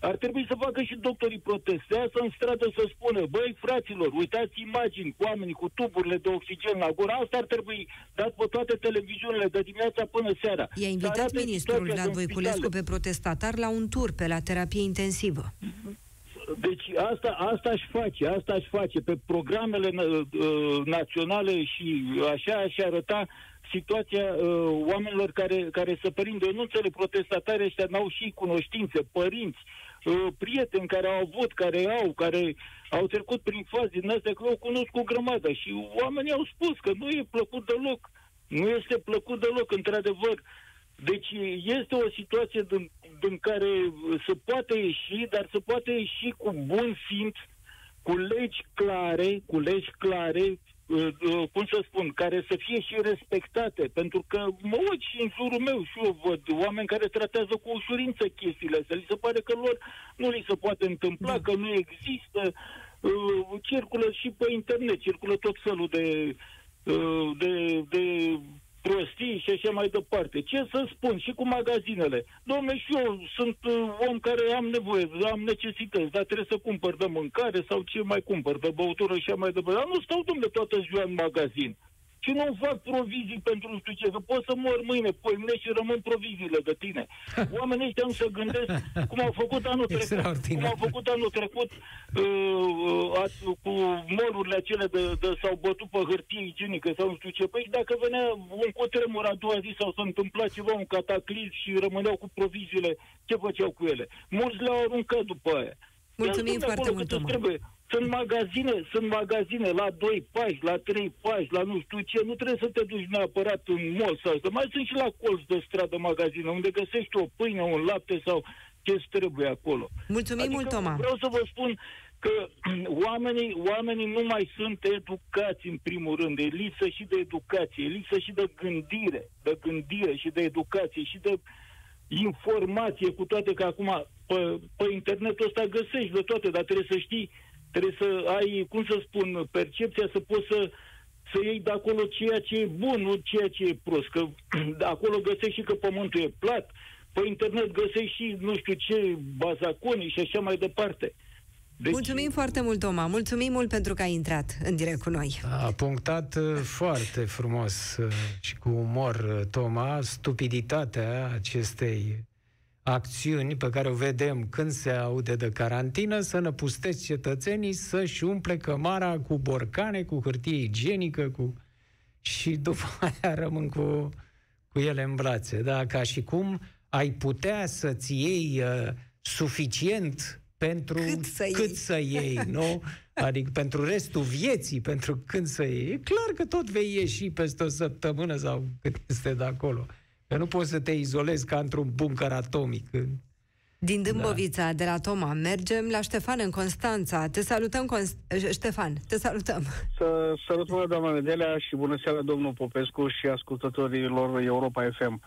Ar trebui să facă și doctorii protest, să iasă în stradă să spună, băi, fraților, uitați imagini cu oamenii, cu tuburile de oxigen la gură. Asta ar trebui dat pe toate televiziunile de dimineața până seara. I-a invitat ministrul Vlad Voiculescu pe protestatar la un tur pe la terapie intensivă. Deci asta, asta aș face, asta aș face. Pe programele uh, naționale și așa aș arăta situația uh, oamenilor care, care să părinde. Eu nu înțeleg protestatarii ăștia, n-au și cunoștințe, părinți, uh, prieteni care au avut, care au, care au trecut prin faze din astea, că au cunoscut grămadă și oamenii au spus că nu e plăcut deloc. Nu este plăcut deloc, într-adevăr. Deci este o situație din, din care se poate ieși, dar se poate ieși cu bun simț, cu legi clare, cu legi clare, uh, uh, cum să spun, care să fie și respectate, pentru că mă uit și în jurul meu și eu văd oameni care tratează cu ușurință chestiile astea. Li se pare că lor nu li se poate întâmpla, da. că nu există. Uh, circulă și pe internet, circulă tot felul de, de, de prostii și așa mai departe. Ce să spun? Și cu magazinele. Domne, și eu sunt uh, om care am nevoie, am necesități, dar trebuie să cumpăr de mâncare sau ce mai cumpăr, de băutură și așa mai departe. Dar nu stau, domne, toată ziua în magazin și nu fac provizii pentru nu știu ce, că pot să mor mâine, poimne și rămân proviziile de tine. Oamenii ăștia nu se gândesc cum au făcut anul trecut, cum au făcut anul trecut uh, uh, cu morurile acele de, de s-au bătut pe hârtie igienică sau nu știu ce. Păi dacă venea un cutremur a doua zi sau s-a întâmplat ceva, un cataclism și rămâneau cu proviziile, ce făceau cu ele? Mulți le-au aruncat după aia. Mulțumim foarte mult, trebuie. Sunt magazine, sunt magazine la 2 pași, la 3 pași, la nu știu ce. Nu trebuie să te duci neapărat în mall sau să mai sunt și la colț de stradă magazine, unde găsești o pâine, un lapte sau ce trebuie acolo. Mulțumim adică mult, Toma. Vreau să vă spun că oamenii, oamenii nu mai sunt educați în primul rând. E lipsă și de educație, e lipsă și de gândire, de gândire și de educație și de informație, cu toate că acum pe, pe internetul ăsta găsești de toate, dar trebuie să știi Trebuie să ai, cum să spun, percepția să poți să, să iei de acolo ceea ce e bun, nu ceea ce e prost. Că de acolo găsești și că pământul e plat, pe internet găsești și nu știu ce, bazaconii și așa mai departe. Deci... Mulțumim foarte mult, Toma. Mulțumim mult pentru că ai intrat în direct cu noi. A punctat uh, foarte frumos uh, și cu umor, uh, Toma, stupiditatea acestei acțiuni pe care o vedem când se aude de carantină, să năpustesc cetățenii să-și umple cămara cu borcane, cu hârtie igienică, cu... și după aia rămân cu, cu ele în brațe. Da? Ca și cum ai putea să-ți iei uh, suficient pentru cât să cât iei, să iei nu? Adică pentru restul vieții, pentru când să iei. E clar că tot vei ieși peste o săptămână sau cât este de acolo. Că nu poți să te izolezi ca într-un bunker atomic. Din Dâmbovița, da. de la Toma, mergem la Ștefan în Constanța. Te salutăm, Const- Ștefan, te salutăm. Să salut, bună doamna Nedelea și bună seara, domnul Popescu și ascultătorilor Europa FM.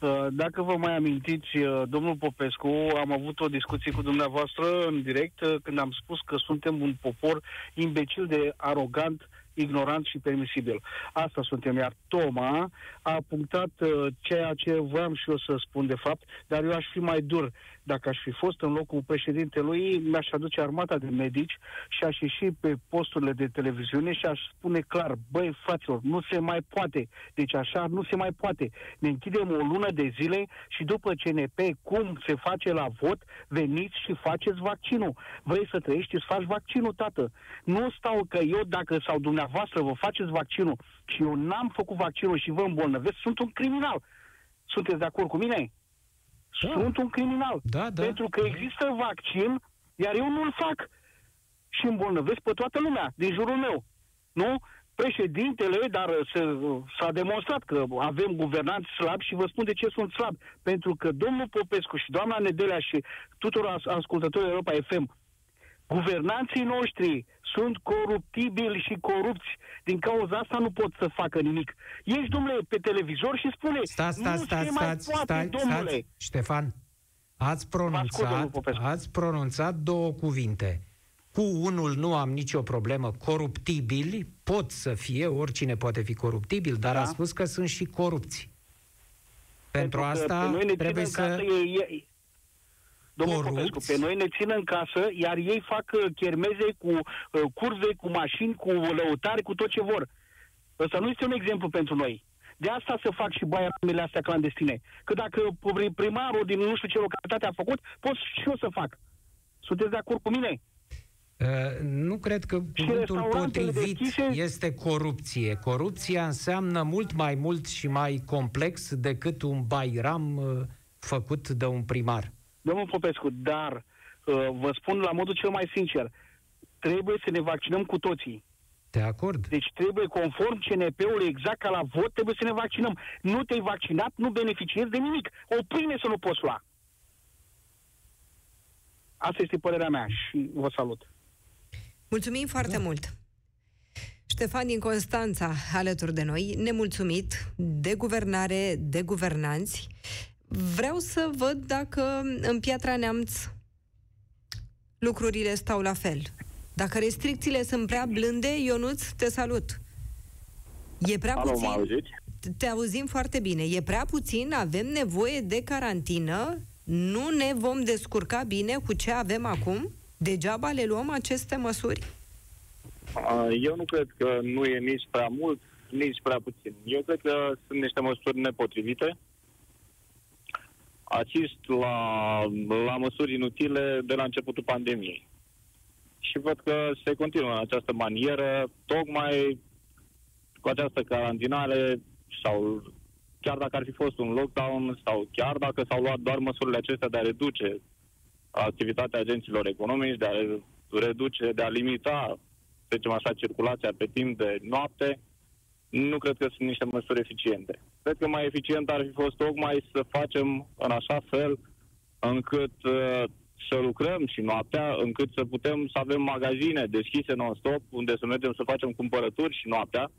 Uh, dacă vă mai amintiți, uh, domnul Popescu, am avut o discuție cu dumneavoastră în direct uh, când am spus că suntem un popor imbecil de arogant ignorant și permisibil. Asta suntem, iar Toma a punctat uh, ceea ce vreau și eu să spun de fapt, dar eu aș fi mai dur. Dacă aș fi fost în locul președintelui, mi-aș aduce armata de medici și aș ieși pe posturile de televiziune și aș spune clar, băi, fraților, nu se mai poate. Deci așa nu se mai poate. Ne închidem o lună de zile și după CNP, cum se face la vot, veniți și faceți vaccinul. Vrei să trăiești, îți faci vaccinul, tată. Nu stau că eu, dacă sau dumneavoastră vă faceți vaccinul și eu n-am făcut vaccinul și vă îmbolnăvesc, sunt un criminal. Sunteți de acord cu mine? Da. Sunt un criminal. Da, da. Pentru că există vaccin, iar eu nu-l fac. Și îmbolnăvesc pe toată lumea, din jurul meu. Nu? Președintele, dar se, s-a demonstrat că avem guvernanți slabi și vă spun de ce sunt slabi. Pentru că domnul Popescu și doamna Nedelea și tuturor ascultătorii Europa FM, guvernanții noștri sunt coruptibili și corupți. Din cauza asta nu pot să facă nimic. Ești, domnule, pe televizor și spune, stați, stați, nu stați, se mai stați, poate, stați, domnule. stați, Ștefan, ați pronunțat, ați pronunțat două cuvinte. Cu unul nu am nicio problemă, coruptibili pot să fie, oricine poate fi coruptibil, dar da. a spus că sunt și corupți. Pentru, Pentru asta trebuie să... E, Domnul Popescu, pe noi ne țin în casă, iar ei fac uh, chermeze cu uh, curve, cu mașini, cu lăutari, cu tot ce vor. Ăsta nu este un exemplu pentru noi. De asta să fac și baiamele astea clandestine. Că dacă primarul din nu știu ce localitate a făcut, pot și eu să fac. Sunteți de acord cu mine? Uh, nu cred că cuvântul potrivit deschise... este corupție. Corupția înseamnă mult mai mult și mai complex decât un bairam uh, făcut de un primar. Domnul Popescu, dar uh, vă spun la modul cel mai sincer, trebuie să ne vaccinăm cu toții. De acord. Deci trebuie, conform CNP-ului, exact ca la vot, trebuie să ne vaccinăm. Nu te-ai vaccinat, nu beneficiezi de nimic. O pâine să nu poți lua. Asta este părerea mea și vă salut. Mulțumim foarte da. mult. Ștefan din Constanța, alături de noi, nemulțumit de guvernare, de guvernanți. Vreau să văd dacă în Piatra Neamț lucrurile stau la fel. Dacă restricțiile sunt prea blânde, Ionuț, te salut. E prea Alo, puțin. Auziți? Te auzim foarte bine. E prea puțin, avem nevoie de carantină, nu ne vom descurca bine cu ce avem acum? Degeaba le luăm aceste măsuri? Eu nu cred că nu e nici prea mult, nici prea puțin. Eu cred că sunt niște măsuri nepotrivite asist la, la măsuri inutile de la începutul pandemiei. Și văd că se continuă în această manieră, tocmai cu această carantinare sau chiar dacă ar fi fost un lockdown sau chiar dacă s-au luat doar măsurile acestea de a reduce activitatea agenților economici, de a reduce, de a limita, să zicem așa, circulația pe timp de noapte, nu cred că sunt niște măsuri eficiente. Cred că mai eficient ar fi fost tocmai să facem în așa fel încât uh, să lucrăm și noaptea, încât să putem să avem magazine deschise non-stop, unde să mergem să facem cumpărături și noaptea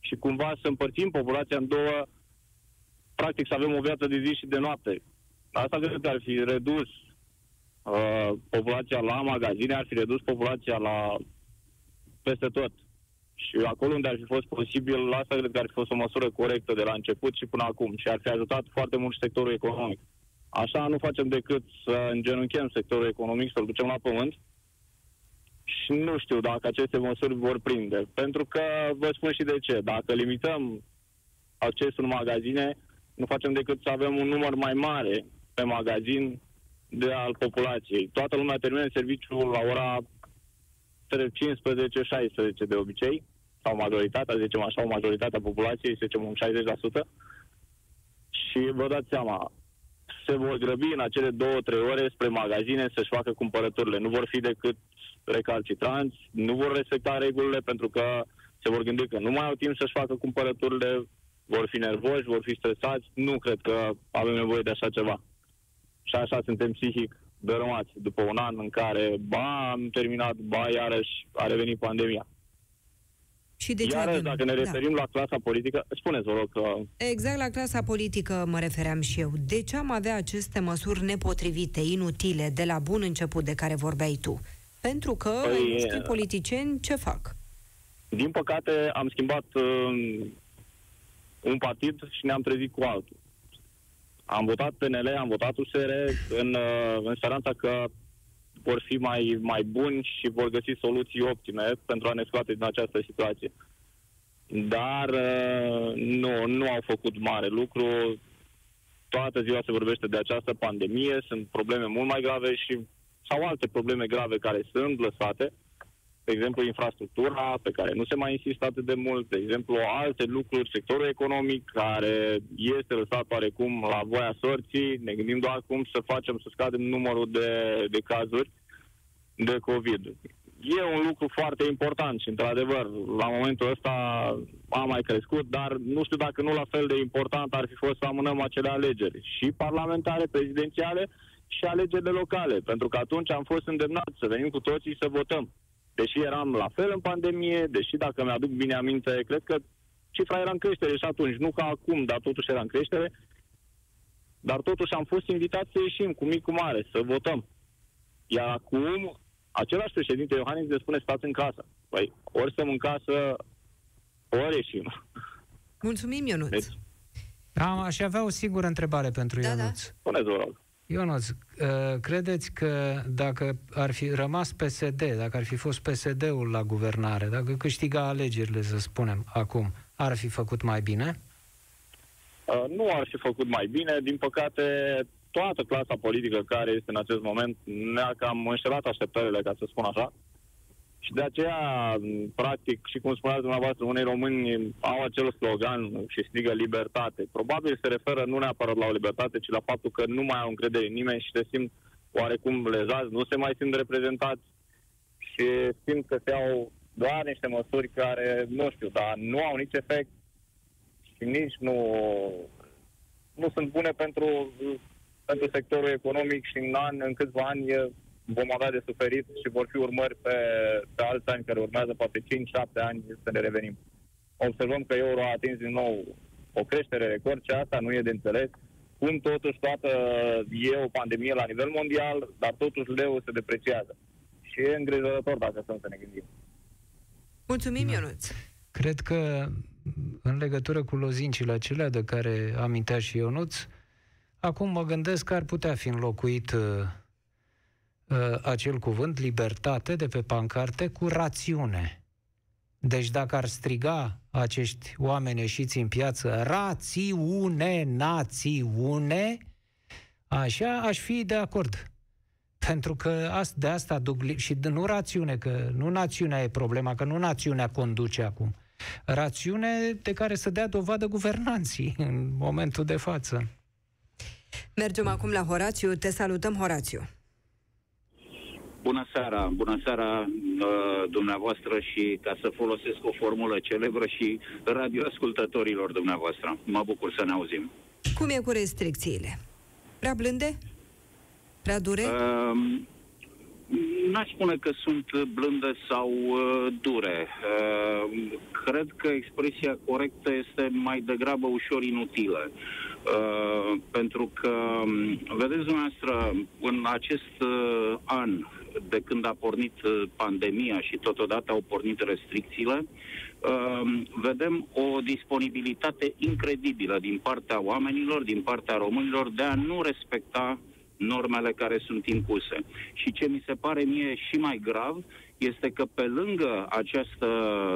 și cumva să împărțim populația în două, practic să avem o viață de zi și de noapte. Asta cred că ar fi redus uh, populația la magazine, ar fi redus populația la peste tot. Și acolo unde ar fi fost posibil, asta cred că ar fi fost o măsură corectă de la început și până acum și ar fi ajutat foarte mult sectorul economic. Așa nu facem decât să îngenunchem sectorul economic, să-l ducem la pământ și nu știu dacă aceste măsuri vor prinde. Pentru că vă spun și de ce. Dacă limităm accesul în magazine, nu facem decât să avem un număr mai mare pe magazin de al populației. Toată lumea termină serviciul la ora între 15-16 de obicei, sau majoritatea, zicem așa, o majoritate a populației, să zicem un 60%, și vă dați seama, se vor grăbi în acele două-trei ore spre magazine să-și facă cumpărăturile. Nu vor fi decât recalcitranți, nu vor respecta regulile pentru că se vor gândi că nu mai au timp să-și facă cumpărăturile, vor fi nervoși, vor fi stresați. Nu cred că avem nevoie de așa ceva. Și așa suntem psihic dărâmați după un an în care ba am terminat, ba iarăși a revenit pandemia. Și de ce Iarăși, avem? dacă ne Da. referim la clasa politică, spuneți, vă rog, că Exact la clasa politică mă refeream și eu. De ce am avea aceste măsuri nepotrivite, inutile, de la bun început de care vorbeai tu? Pentru că Păi, ai noștri politicieni ce fac? din păcate am schimbat uh, un partid și ne-am trezit cu altul. Am votat PNL, am votat USR în, uh, în speranța că vor fi mai, mai buni și vor găsi soluții optime pentru a ne scoate din această situație. Dar uh, nu, nu au făcut mare lucru. Toată ziua se vorbește de această pandemie, sunt probleme mult mai grave și sau alte probleme grave care sunt lăsate. De exemplu, infrastructura, pe care nu se mai insistă atât de mult, de exemplu, alte lucruri, sectorul economic, care este lăsat oarecum la voia sorții. Ne gândim doar cum să facem să scadem numărul de, de cazuri de COVID. E un lucru foarte important și, într-adevăr, la momentul ăsta a mai crescut, dar nu știu dacă nu la fel de important ar fi fost să amânăm acele alegeri, și parlamentare, prezidențiale, și alegerile locale, pentru că atunci am fost îndemnați să venim cu toții să votăm. Deși eram la fel în pandemie, deși, dacă mi-aduc bine aminte, cred că cifra era în creștere și atunci, nu ca acum, dar totuși era în creștere, dar totuși am fost invitați să ieșim cu mic cu mare, să votăm. Iar acum, același președinte Iohannis ne spune stați în casă. Păi, ori stăm în casă, ori ieșim. Mulțumim, Ionuț. Deci, Am, aș avea o singură întrebare pentru Da, da. Ionuț. spuneți, vă rog. Ionuț, uh, credeți că dacă ar fi rămas PSD, dacă ar fi fost PSD-ul la guvernare, dacă câștiga alegerile, să spunem, acum, ar fi făcut mai bine? Uh, nu ar fi făcut mai bine. Din păcate, toată clasa politică care este în acest moment ne-a cam înșelat așteptările, ca să spun așa. Și de aceea, m, practic, și cum spuneați dumneavoastră, unei români au acel slogan și strigă libertate. Probabil se referă nu neapărat la o libertate, ci la faptul că nu mai au încredere în nimeni și se simt oarecum lezați, nu se mai simt reprezentați și simt că se iau doar niște măsuri care, nu știu, dar nu au nici efect și nici nu, nu sunt bune pentru, pentru sectorul economic și în, an, în câțiva ani e- vom avea de suferit și vor fi urmări pe, pe alți ani care urmează, poate 5-7 ani să ne revenim. Observăm că euro a atins din nou o creștere record și asta nu e de înțeles. Cum totuși toată e o pandemie la nivel mondial, dar totuși leu se depreciază. Și e îngrijorător dacă stăm să ne gândim. Mulțumim, Ionuț. Cred că în legătură cu lozincile acelea de care amintea și Ionuț, acum mă gândesc că ar putea fi înlocuit uh, uh, acel cuvânt, libertate, de pe pancarte, cu rațiune. Deci dacă ar striga acești oameni ieșiți în piață, rațiune, națiune, așa aș fi de acord. Pentru că as- de asta duc li- și de- nu rațiune, că nu națiunea e problema, că nu națiunea conduce acum. Rațiune de care să dea dovadă guvernanții în momentul de față. Mergem acum la Horațiu. Te salutăm, Horațiu. Bună seara, bună seara uh, dumneavoastră și ca să folosesc o formulă celebră și radioascultătorilor dumneavoastră. Mă bucur să ne auzim. Cum e cu restricțiile? Prea blânde? Prea dure? Uh, N-aș spune că sunt blânde sau uh, dure. Uh, cred că expresia corectă este mai degrabă ușor inutilă. Uh, pentru că, um, vedeți dumneavoastră, în acest uh, an de când a pornit uh, pandemia și totodată au pornit restricțiile, uh, vedem o disponibilitate incredibilă din partea oamenilor, din partea românilor, de a nu respecta normele care sunt impuse. Și ce mi se pare mie și mai grav este că pe lângă această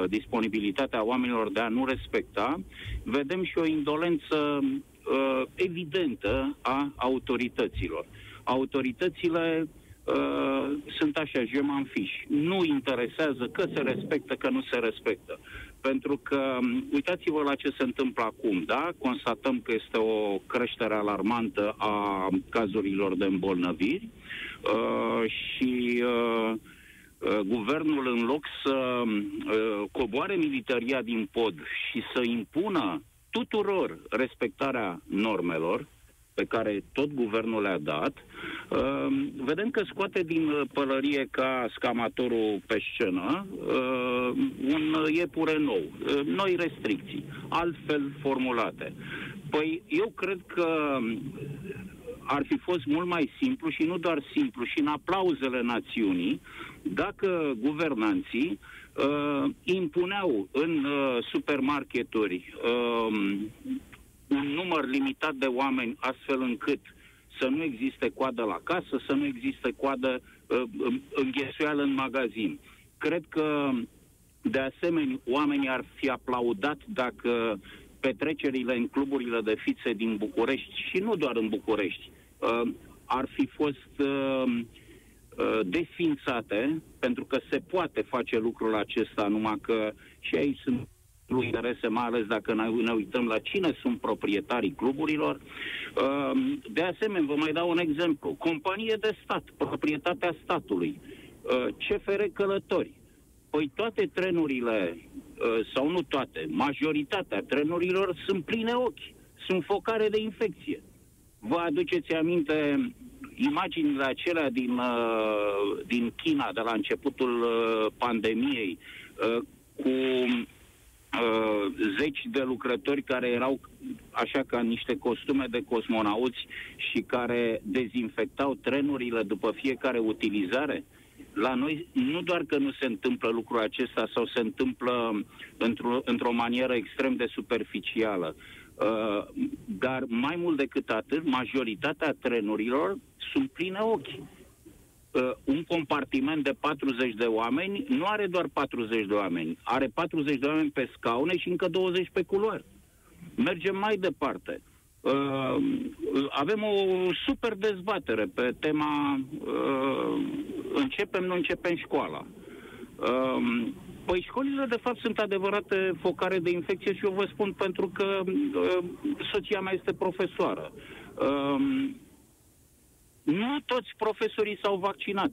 disponibilitate a oamenilor de a nu respecta, vedem și o indolență uh, evidentă a autorităților. Autoritățile uh, sunt așa, je m'en fiche. Nu interesează că se respectă, că nu se respectă. Pentru că, um, uitați-vă la ce se întâmplă acum, da? Constatăm că este o creștere alarmantă a cazurilor de îmbolnăviri uh, și uh, uh, guvernul, în loc să uh, coboare militaria din pod și să impună tuturor respectarea normelor, pe care tot guvernul le-a dat, uh, vedem că scoate din pălărie ca scamatorul pe scenă uh, un iepure nou, uh, noi restricții, altfel formulate. Păi eu cred că ar fi fost mult mai simplu și nu doar simplu, și în aplauzele națiunii, dacă guvernanții uh, impuneau în uh, supermarketuri uh, un număr limitat de oameni astfel încât să nu existe coadă la casă, să nu existe coadă uh, înghesuială în magazin. Cred că, de asemenea, oamenii ar fi aplaudat dacă petrecerile în cluburile de fițe din București și nu doar în București uh, ar fi fost uh, uh, desfințate, pentru că se poate face lucrul acesta, numai că și aici sunt interese, mai ales dacă ne uităm la cine sunt proprietarii cluburilor. Uh, de asemenea, vă mai dau un exemplu. Companie de stat, proprietatea statului, uh, CFR Călători. Păi toate trenurile, uh, sau nu toate, majoritatea trenurilor sunt pline ochi, sunt focare de infecție. Vă aduceți aminte imaginile acelea din, din China de la începutul pandemiei, cu uh, zeci de lucrători care erau așa ca niște costume de cosmonauți și care dezinfectau trenurile după fiecare utilizare? La noi nu doar că nu se întâmplă lucrul acesta sau se întâmplă într-o, într-o manieră extrem de superficială, uh, dar mai mult decât atât, majoritatea trenurilor sunt pline ochi uh, un compartiment de 40 de oameni nu are doar 40 de oameni, are 40 de oameni pe scaune și încă 20 pe culoar. Mergem mai departe. Uh, avem o super dezbatere pe tema uh, începem, nu începem școala. Uh, Păi școlile, de fapt, sunt adevărate focare de infecție și eu vă spun pentru că uh, soția mea este profesoară. Uh, nu toți profesorii s-au vaccinat.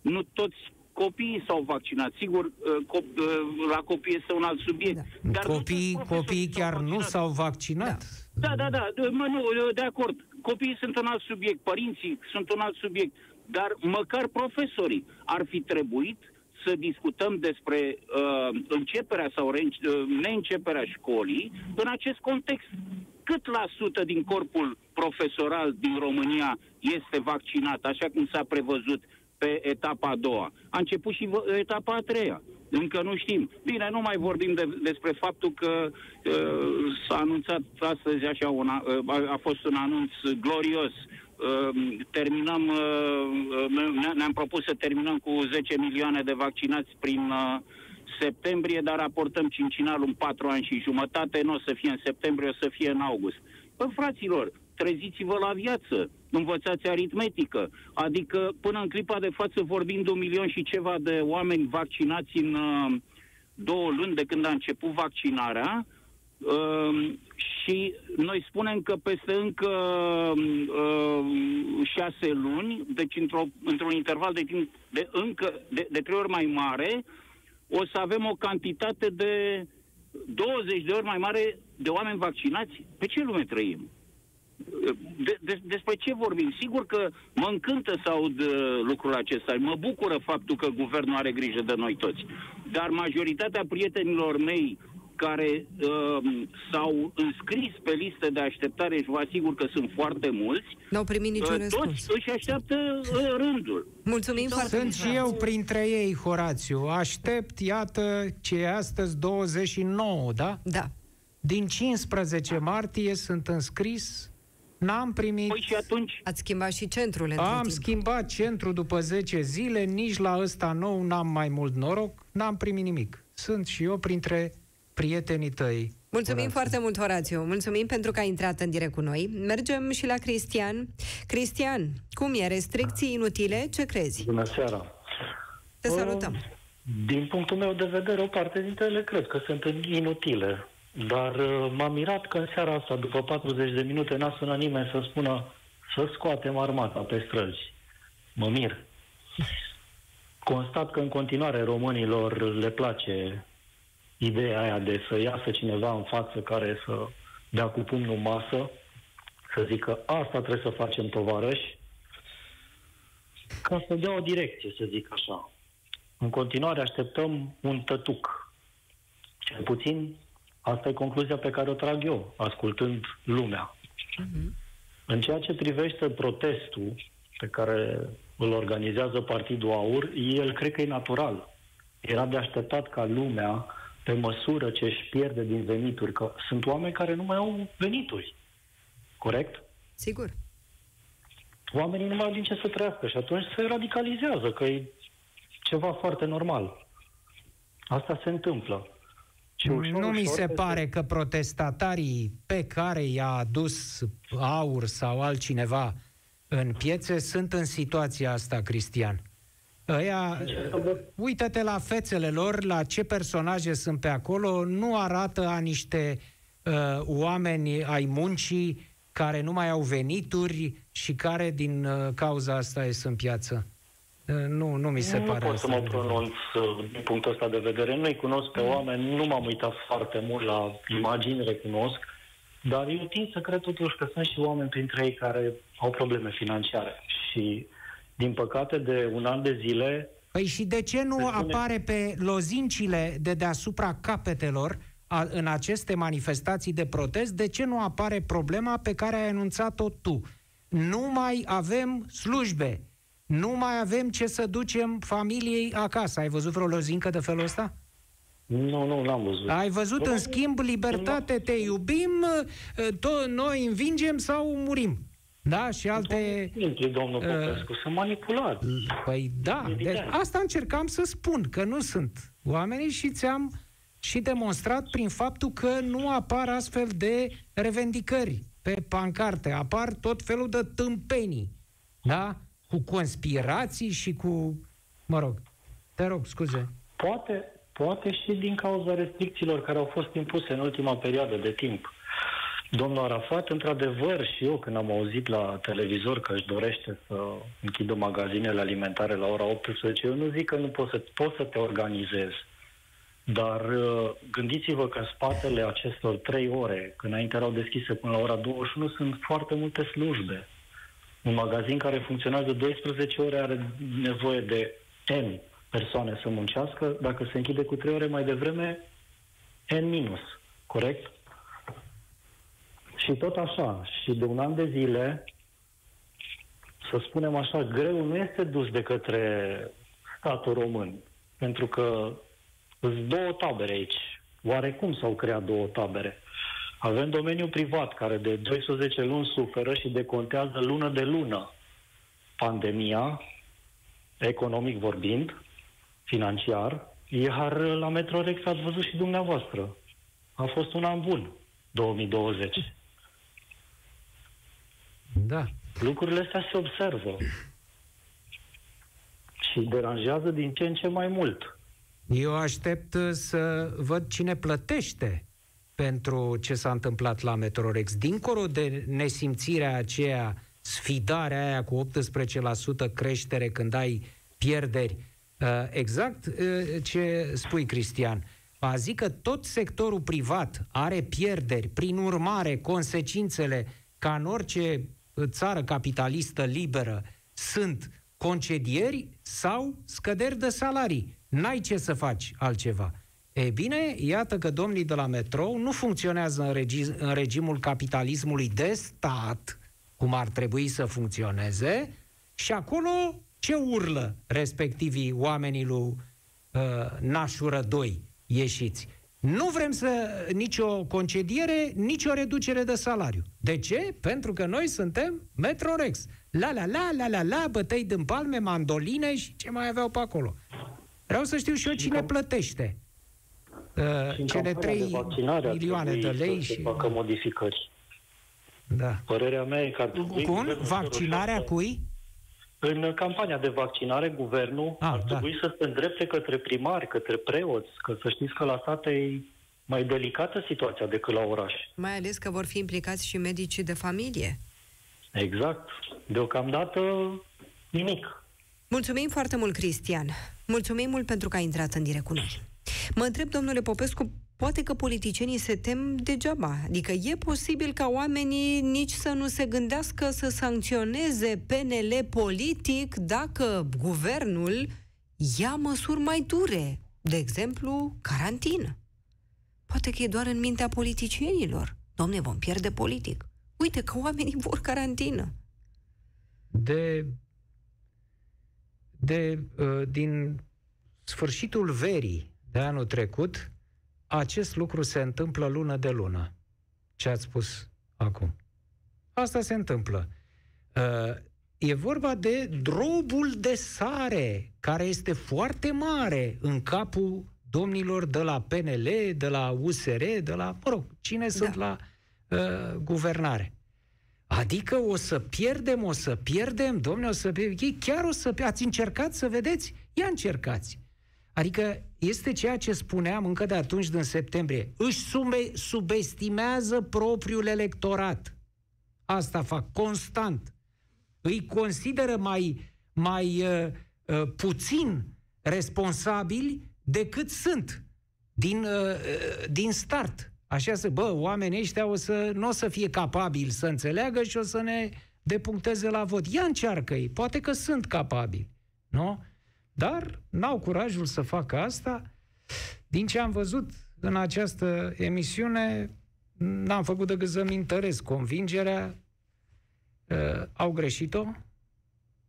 Nu toți copiii s-au vaccinat. Sigur, uh, cop- uh, la copii este un alt subiect. Da. Dar copiii, copiii chiar nu s-au vaccinat. Da, da, da, da mă, nu, de acord. Copiii sunt un alt subiect, părinții sunt un alt subiect, dar măcar profesorii ar fi trebuit să discutăm despre uh, începerea sau re- uh, neînceperea școlii în acest context cât la sută din corpul profesoral din România este vaccinat, așa cum s-a prevăzut pe etapa a doua. A început și etapa a treia. Încă nu știm. Bine, nu mai vorbim de, despre faptul că uh, s-a anunțat astăzi așa, una, uh, a fost un anunț glorios. Uh, terminăm, uh, uh ne-am propus să terminăm cu 10 milioane de vaccinați prin uh, septembrie, dar raportăm cincinalul în patru ani și jumătate, nu o să fie în septembrie, o să fie în august. Păi, fraților, treziți-vă la viață, învățați aritmetică. Adică, până în clipa de față, vorbim de un milion și ceva de oameni vaccinați în uh, două luni de când a început vaccinarea, Uh, și noi spunem că peste încă uh, șase luni, deci într-o, într-un interval de timp de încă de, de trei ori mai mare, o să avem o cantitate de 20 de ori mai mare de oameni vaccinați. Pe ce lume trăim? De, de, despre ce vorbim? Sigur că mă încântă să aud uh, lucrul acesta. Mă bucură faptul că guvernul are grijă de noi toți. Dar majoritatea prietenilor mei care uh, s-au înscris pe listă de așteptare și vă asigur că sunt foarte mulți. N-au primit niciun uh, răspuns. Toți își așteaptă uh, rândul. Mulțumim foarte mult. Sunt și eu printre ei, Horațiu. Aștept, iată, ce e astăzi 29, da? Da. Din 15 martie sunt înscris N-am primit... Păi și atunci... Ați schimbat și centrul Am timp. schimbat centrul după 10 zile, nici la ăsta nou n-am mai mult noroc, n-am primit nimic. Sunt și eu printre prietenii tăi. Mulțumim Horațiu. foarte mult, Horațiu. Mulțumim pentru că ai intrat în direct cu noi. Mergem și la Cristian. Cristian, cum e? Restricții inutile? Ce crezi? Bună seara! Te salutăm! Uh, din punctul meu de vedere, o parte dintre ele cred că sunt inutile. Dar uh, m-am mirat că în seara asta, după 40 de minute, n-a sunat nimeni să spună să scoatem armata pe străzi. Mă mir. Constat că în continuare românilor le place ideea aia de să iasă cineva în față care să dea cu pumnul masă, să zică asta trebuie să facem tovarăși, ca să dea o direcție, să zic așa. În continuare așteptăm un tătuc. Cel puțin asta e concluzia pe care o trag eu, ascultând lumea. Uh-huh. În ceea ce privește protestul pe care îl organizează Partidul Aur, el cred că e natural. Era de așteptat ca lumea, pe măsură ce își pierde din venituri, că sunt oameni care nu mai au venituri. Corect? Sigur. Oamenii nu mai au din ce să trăiască și atunci se radicalizează, că e ceva foarte normal. Asta se întâmplă. Și ușor, nu ușor mi se pare că protestatarii pe care i-a adus aur sau altcineva în piețe sunt în situația asta, Cristian. Ăia, uită-te la fețele lor, la ce personaje sunt pe acolo, nu arată a niște uh, oameni ai muncii care nu mai au venituri și care din uh, cauza asta ies în piață. Uh, nu, nu mi se nu pare Nu pot să mă pronunț uh, din punctul ăsta de vedere. Nu-i cunosc pe oameni, nu m-am uitat foarte mult la imagini, recunosc, dar eu tind să cred totuși că sunt și oameni printre ei care au probleme financiare. Și, din păcate, de un an de zile... Păi și de ce nu spune... apare pe lozincile de deasupra capetelor a, în aceste manifestații de protest, de ce nu apare problema pe care ai anunțat-o tu? Nu mai avem slujbe, nu mai avem ce să ducem familiei acasă. Ai văzut vreo lozincă de felul ăsta? Nu, nu, n-am văzut. Ai văzut, în schimb, libertate, te iubim, to- noi învingem sau murim. Da? Și alte... Simplu, domnul uh, Popescu, uh, sunt manipulat. Păi da, deci asta încercam să spun, că nu sunt oamenii și ți-am și demonstrat prin faptul că nu apar astfel de revendicări pe pancarte. Apar tot felul de tâmpenii, da? Cu conspirații și cu... Mă rog, te rog, scuze. Poate, poate și din cauza restricțiilor care au fost impuse în ultima perioadă de timp. Domnul Arafat, într-adevăr, și eu când am auzit la televizor că își dorește să închidă magazinele alimentare la ora 18, eu nu zic că nu poți să, poți să te organizezi. Dar uh, gândiți-vă că în spatele acestor trei ore, când înainte erau deschise până la ora 21, sunt foarte multe slujbe. Un magazin care funcționează 12 ore are nevoie de N persoane să muncească. Dacă se închide cu 3 ore mai devreme, N minus. Corect? Și tot așa. Și de un an de zile, să spunem așa, greu nu este dus de către statul român. Pentru că sunt două tabere aici. Oarecum s-au creat două tabere. Avem domeniul privat care de 12 luni suferă și decontează lună de lună pandemia, economic vorbind, financiar, iar la Metrorex ați văzut și dumneavoastră. A fost un an bun, 2020. Da. Lucrurile astea se observă și deranjează din ce în ce mai mult. Eu aștept să văd cine plătește pentru ce s-a întâmplat la Metrorex. Dincolo de nesimțirea aceea, sfidarea aia cu 18% creștere când ai pierderi, uh, exact uh, ce spui, Cristian. A zic că tot sectorul privat are pierderi, prin urmare, consecințele, ca în orice țară capitalistă liberă, sunt concedieri sau scăderi de salarii. N-ai ce să faci altceva. E bine, iată că domnii de la metrou nu funcționează în, regi- în regimul capitalismului de stat, cum ar trebui să funcționeze, și acolo ce urlă respectivii oamenii lui uh, Nașură 2 ieșiți? Nu vrem să nicio concediere, nicio reducere de salariu. De ce? Pentru că noi suntem Metrorex. La la la la la la, bătăi din palme, mandoline și ce mai aveau pe acolo. Vreau să știu și eu cine plătește uh, cele 3 de milioane de lei și... facă modificări. Da. Părerea mea e că ar trebui... Cum? Vaccinarea cui? În campania de vaccinare, guvernul ah, ar da. trebui să se îndrepte către primari, către preoți, că să știți că la stat e mai delicată situația decât la oraș. Mai ales că vor fi implicați și medicii de familie. Exact. Deocamdată nimic. Mulțumim foarte mult, Cristian. Mulțumim mult pentru că ai intrat în direct cu noi. Mă întreb, domnule Popescu, poate că politicienii se tem degeaba. Adică e posibil ca oamenii nici să nu se gândească să sancționeze PNL politic dacă guvernul ia măsuri mai dure, de exemplu, carantină. Poate că e doar în mintea politicienilor. Domne, vom pierde politic. Uite că oamenii vor carantină. De, de uh, din sfârșitul verii de anul trecut, acest lucru se întâmplă lună de lună. Ce ați spus acum? Asta se întâmplă. Uh, e vorba de drobul de sare, care este foarte mare în capul domnilor de la PNL, de la USR, de la, mă rog, cine da. sunt la uh, guvernare. Adică o să pierdem, o să pierdem, domne, o să pierdem. Ei chiar o să Ați încercat să vedeți? Ia încercați. Adică este ceea ce spuneam încă de atunci, din septembrie. Își sube, subestimează propriul electorat. Asta fac constant. Îi consideră mai, mai uh, uh, puțin responsabili decât sunt din, uh, uh, din start. Așa să, bă, oamenii ăștia o să, nu o să fie capabili să înțeleagă și o să ne depuncteze la vot. Ia încearcă-i, poate că sunt capabili, nu? Dar n-au curajul să facă asta. Din ce am văzut în această emisiune, n-am făcut decât să-mi interes convingerea, uh, au greșit-o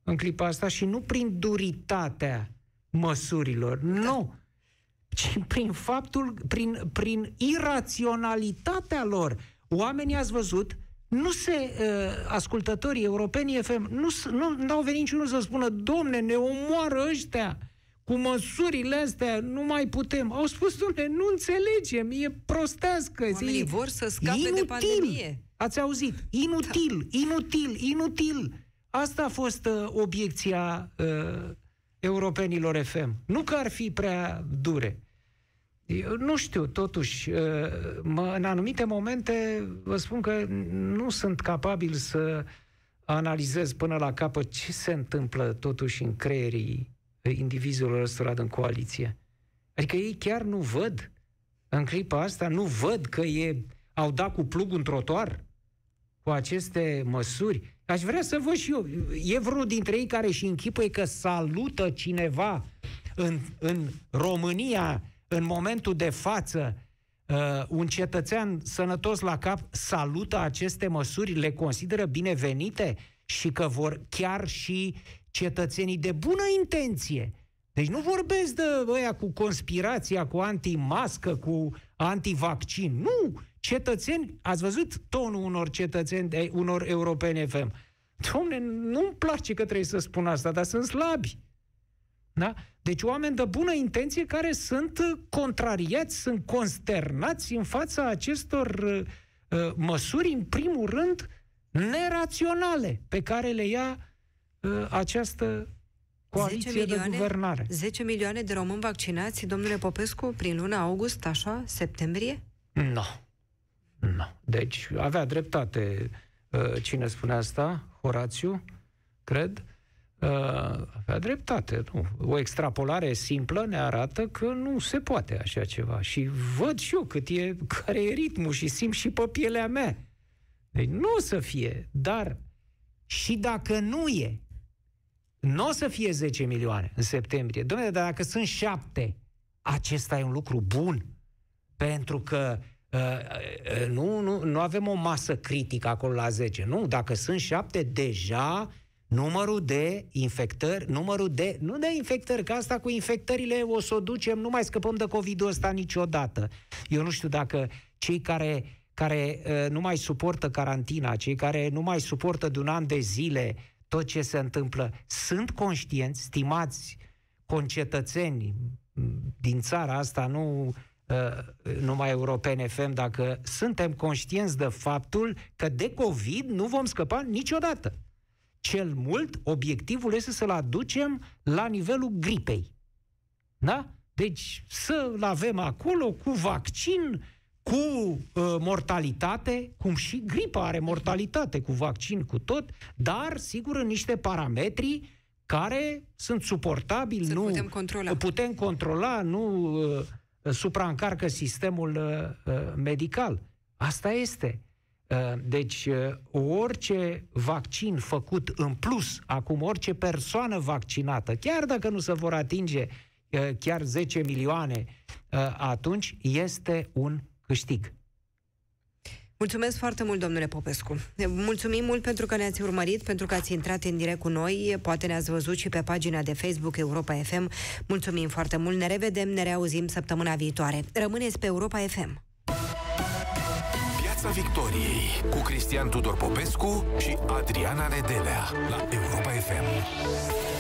în clipa asta și nu prin duritatea măsurilor, nu, ci prin faptul, prin, prin iraționalitatea lor. Oamenii, ați văzut, nu se, uh, ascultătorii europeni FM, nu, nu, nu au venit niciunul să spună, domne, ne omoară ăștia, cu măsurile astea, nu mai putem. Au spus, domne, nu înțelegem, e prostească. Oamenii e vor să scape inutil. de pandemie. Ați auzit? Inutil, da. inutil, inutil. Asta a fost uh, obiecția uh, europenilor FM. Nu că ar fi prea dure. Eu nu știu, totuși, uh, mă, în anumite momente vă spun că nu sunt capabil să analizez până la capăt ce se întâmplă totuși în creierii indivizilor ăstora din coaliție. Adică ei chiar nu văd în clipa asta, nu văd că e, au dat cu plugul în trotuar cu aceste măsuri. Aș vrea să văd și eu. E vreunul dintre ei care și închipăi că salută cineva în, în România în momentul de față uh, un cetățean sănătos la cap salută aceste măsuri, le consideră binevenite și că vor chiar și cetățenii de bună intenție. Deci nu vorbesc de ăia cu conspirația, cu antimască, cu antivaccin. Nu! Cetățeni, ați văzut tonul unor cetățeni, de, unor europeni FM. Domne, nu-mi place că trebuie să spun asta, dar sunt slabi. Da? Deci oameni de bună intenție care sunt contrariați, sunt consternați în fața acestor uh, uh măsuri, în primul rând, neraționale pe care le ia uh, această coaliție 10 milioane, de guvernare. 10 milioane de români vaccinați, domnule Popescu, prin luna august, așa, septembrie? Nu. No. Nu. No. Deci avea dreptate uh, cine spune asta, Horațiu, cred, uh, avea dreptate. Nu. O extrapolare simplă ne arată că nu se poate așa ceva. Și văd și eu cât e, care e ritmul și simt și pe pielea mea. Deci nu o să fie, dar și dacă nu e, nu o să fie 10 milioane în septembrie. Domnule, dar dacă sunt șapte, acesta e un lucru bun. Pentru că uh, uh, nu, nu, nu avem o masă critică acolo la 10. Nu, dacă sunt șapte, deja numărul de infectări, numărul de, nu de infectări, că asta cu infectările o să o ducem, nu mai scăpăm de COVID-ul ăsta niciodată. Eu nu știu dacă cei care, care uh, nu mai suportă carantina, cei care nu mai suportă de un an de zile tot ce se întâmplă, sunt conștienți, stimați concetățeni din țara asta, nu uh, numai europene FM, dacă suntem conștienți de faptul că de COVID nu vom scăpa niciodată. Cel mult, obiectivul este să-l aducem la nivelul gripei. Da? Deci să-l avem acolo cu vaccin, cu uh, mortalitate, cum și gripa are mortalitate, cu vaccin, cu tot, dar, sigur, în niște parametri care sunt suportabili, să nu putem controla. putem controla, nu uh, supraîncarcă sistemul medical. Asta este. Deci, orice vaccin făcut în plus, acum orice persoană vaccinată, chiar dacă nu se vor atinge chiar 10 milioane, atunci este un câștig. Mulțumesc foarte mult, domnule Popescu. Mulțumim mult pentru că ne-ați urmărit, pentru că ați intrat în direct cu noi. Poate ne-ați văzut și pe pagina de Facebook Europa FM. Mulțumim foarte mult. Ne revedem, ne reauzim săptămâna viitoare. Rămâneți pe Europa FM. Piața Victoriei cu Cristian Tudor Popescu și Adriana Nedelea la Europa FM.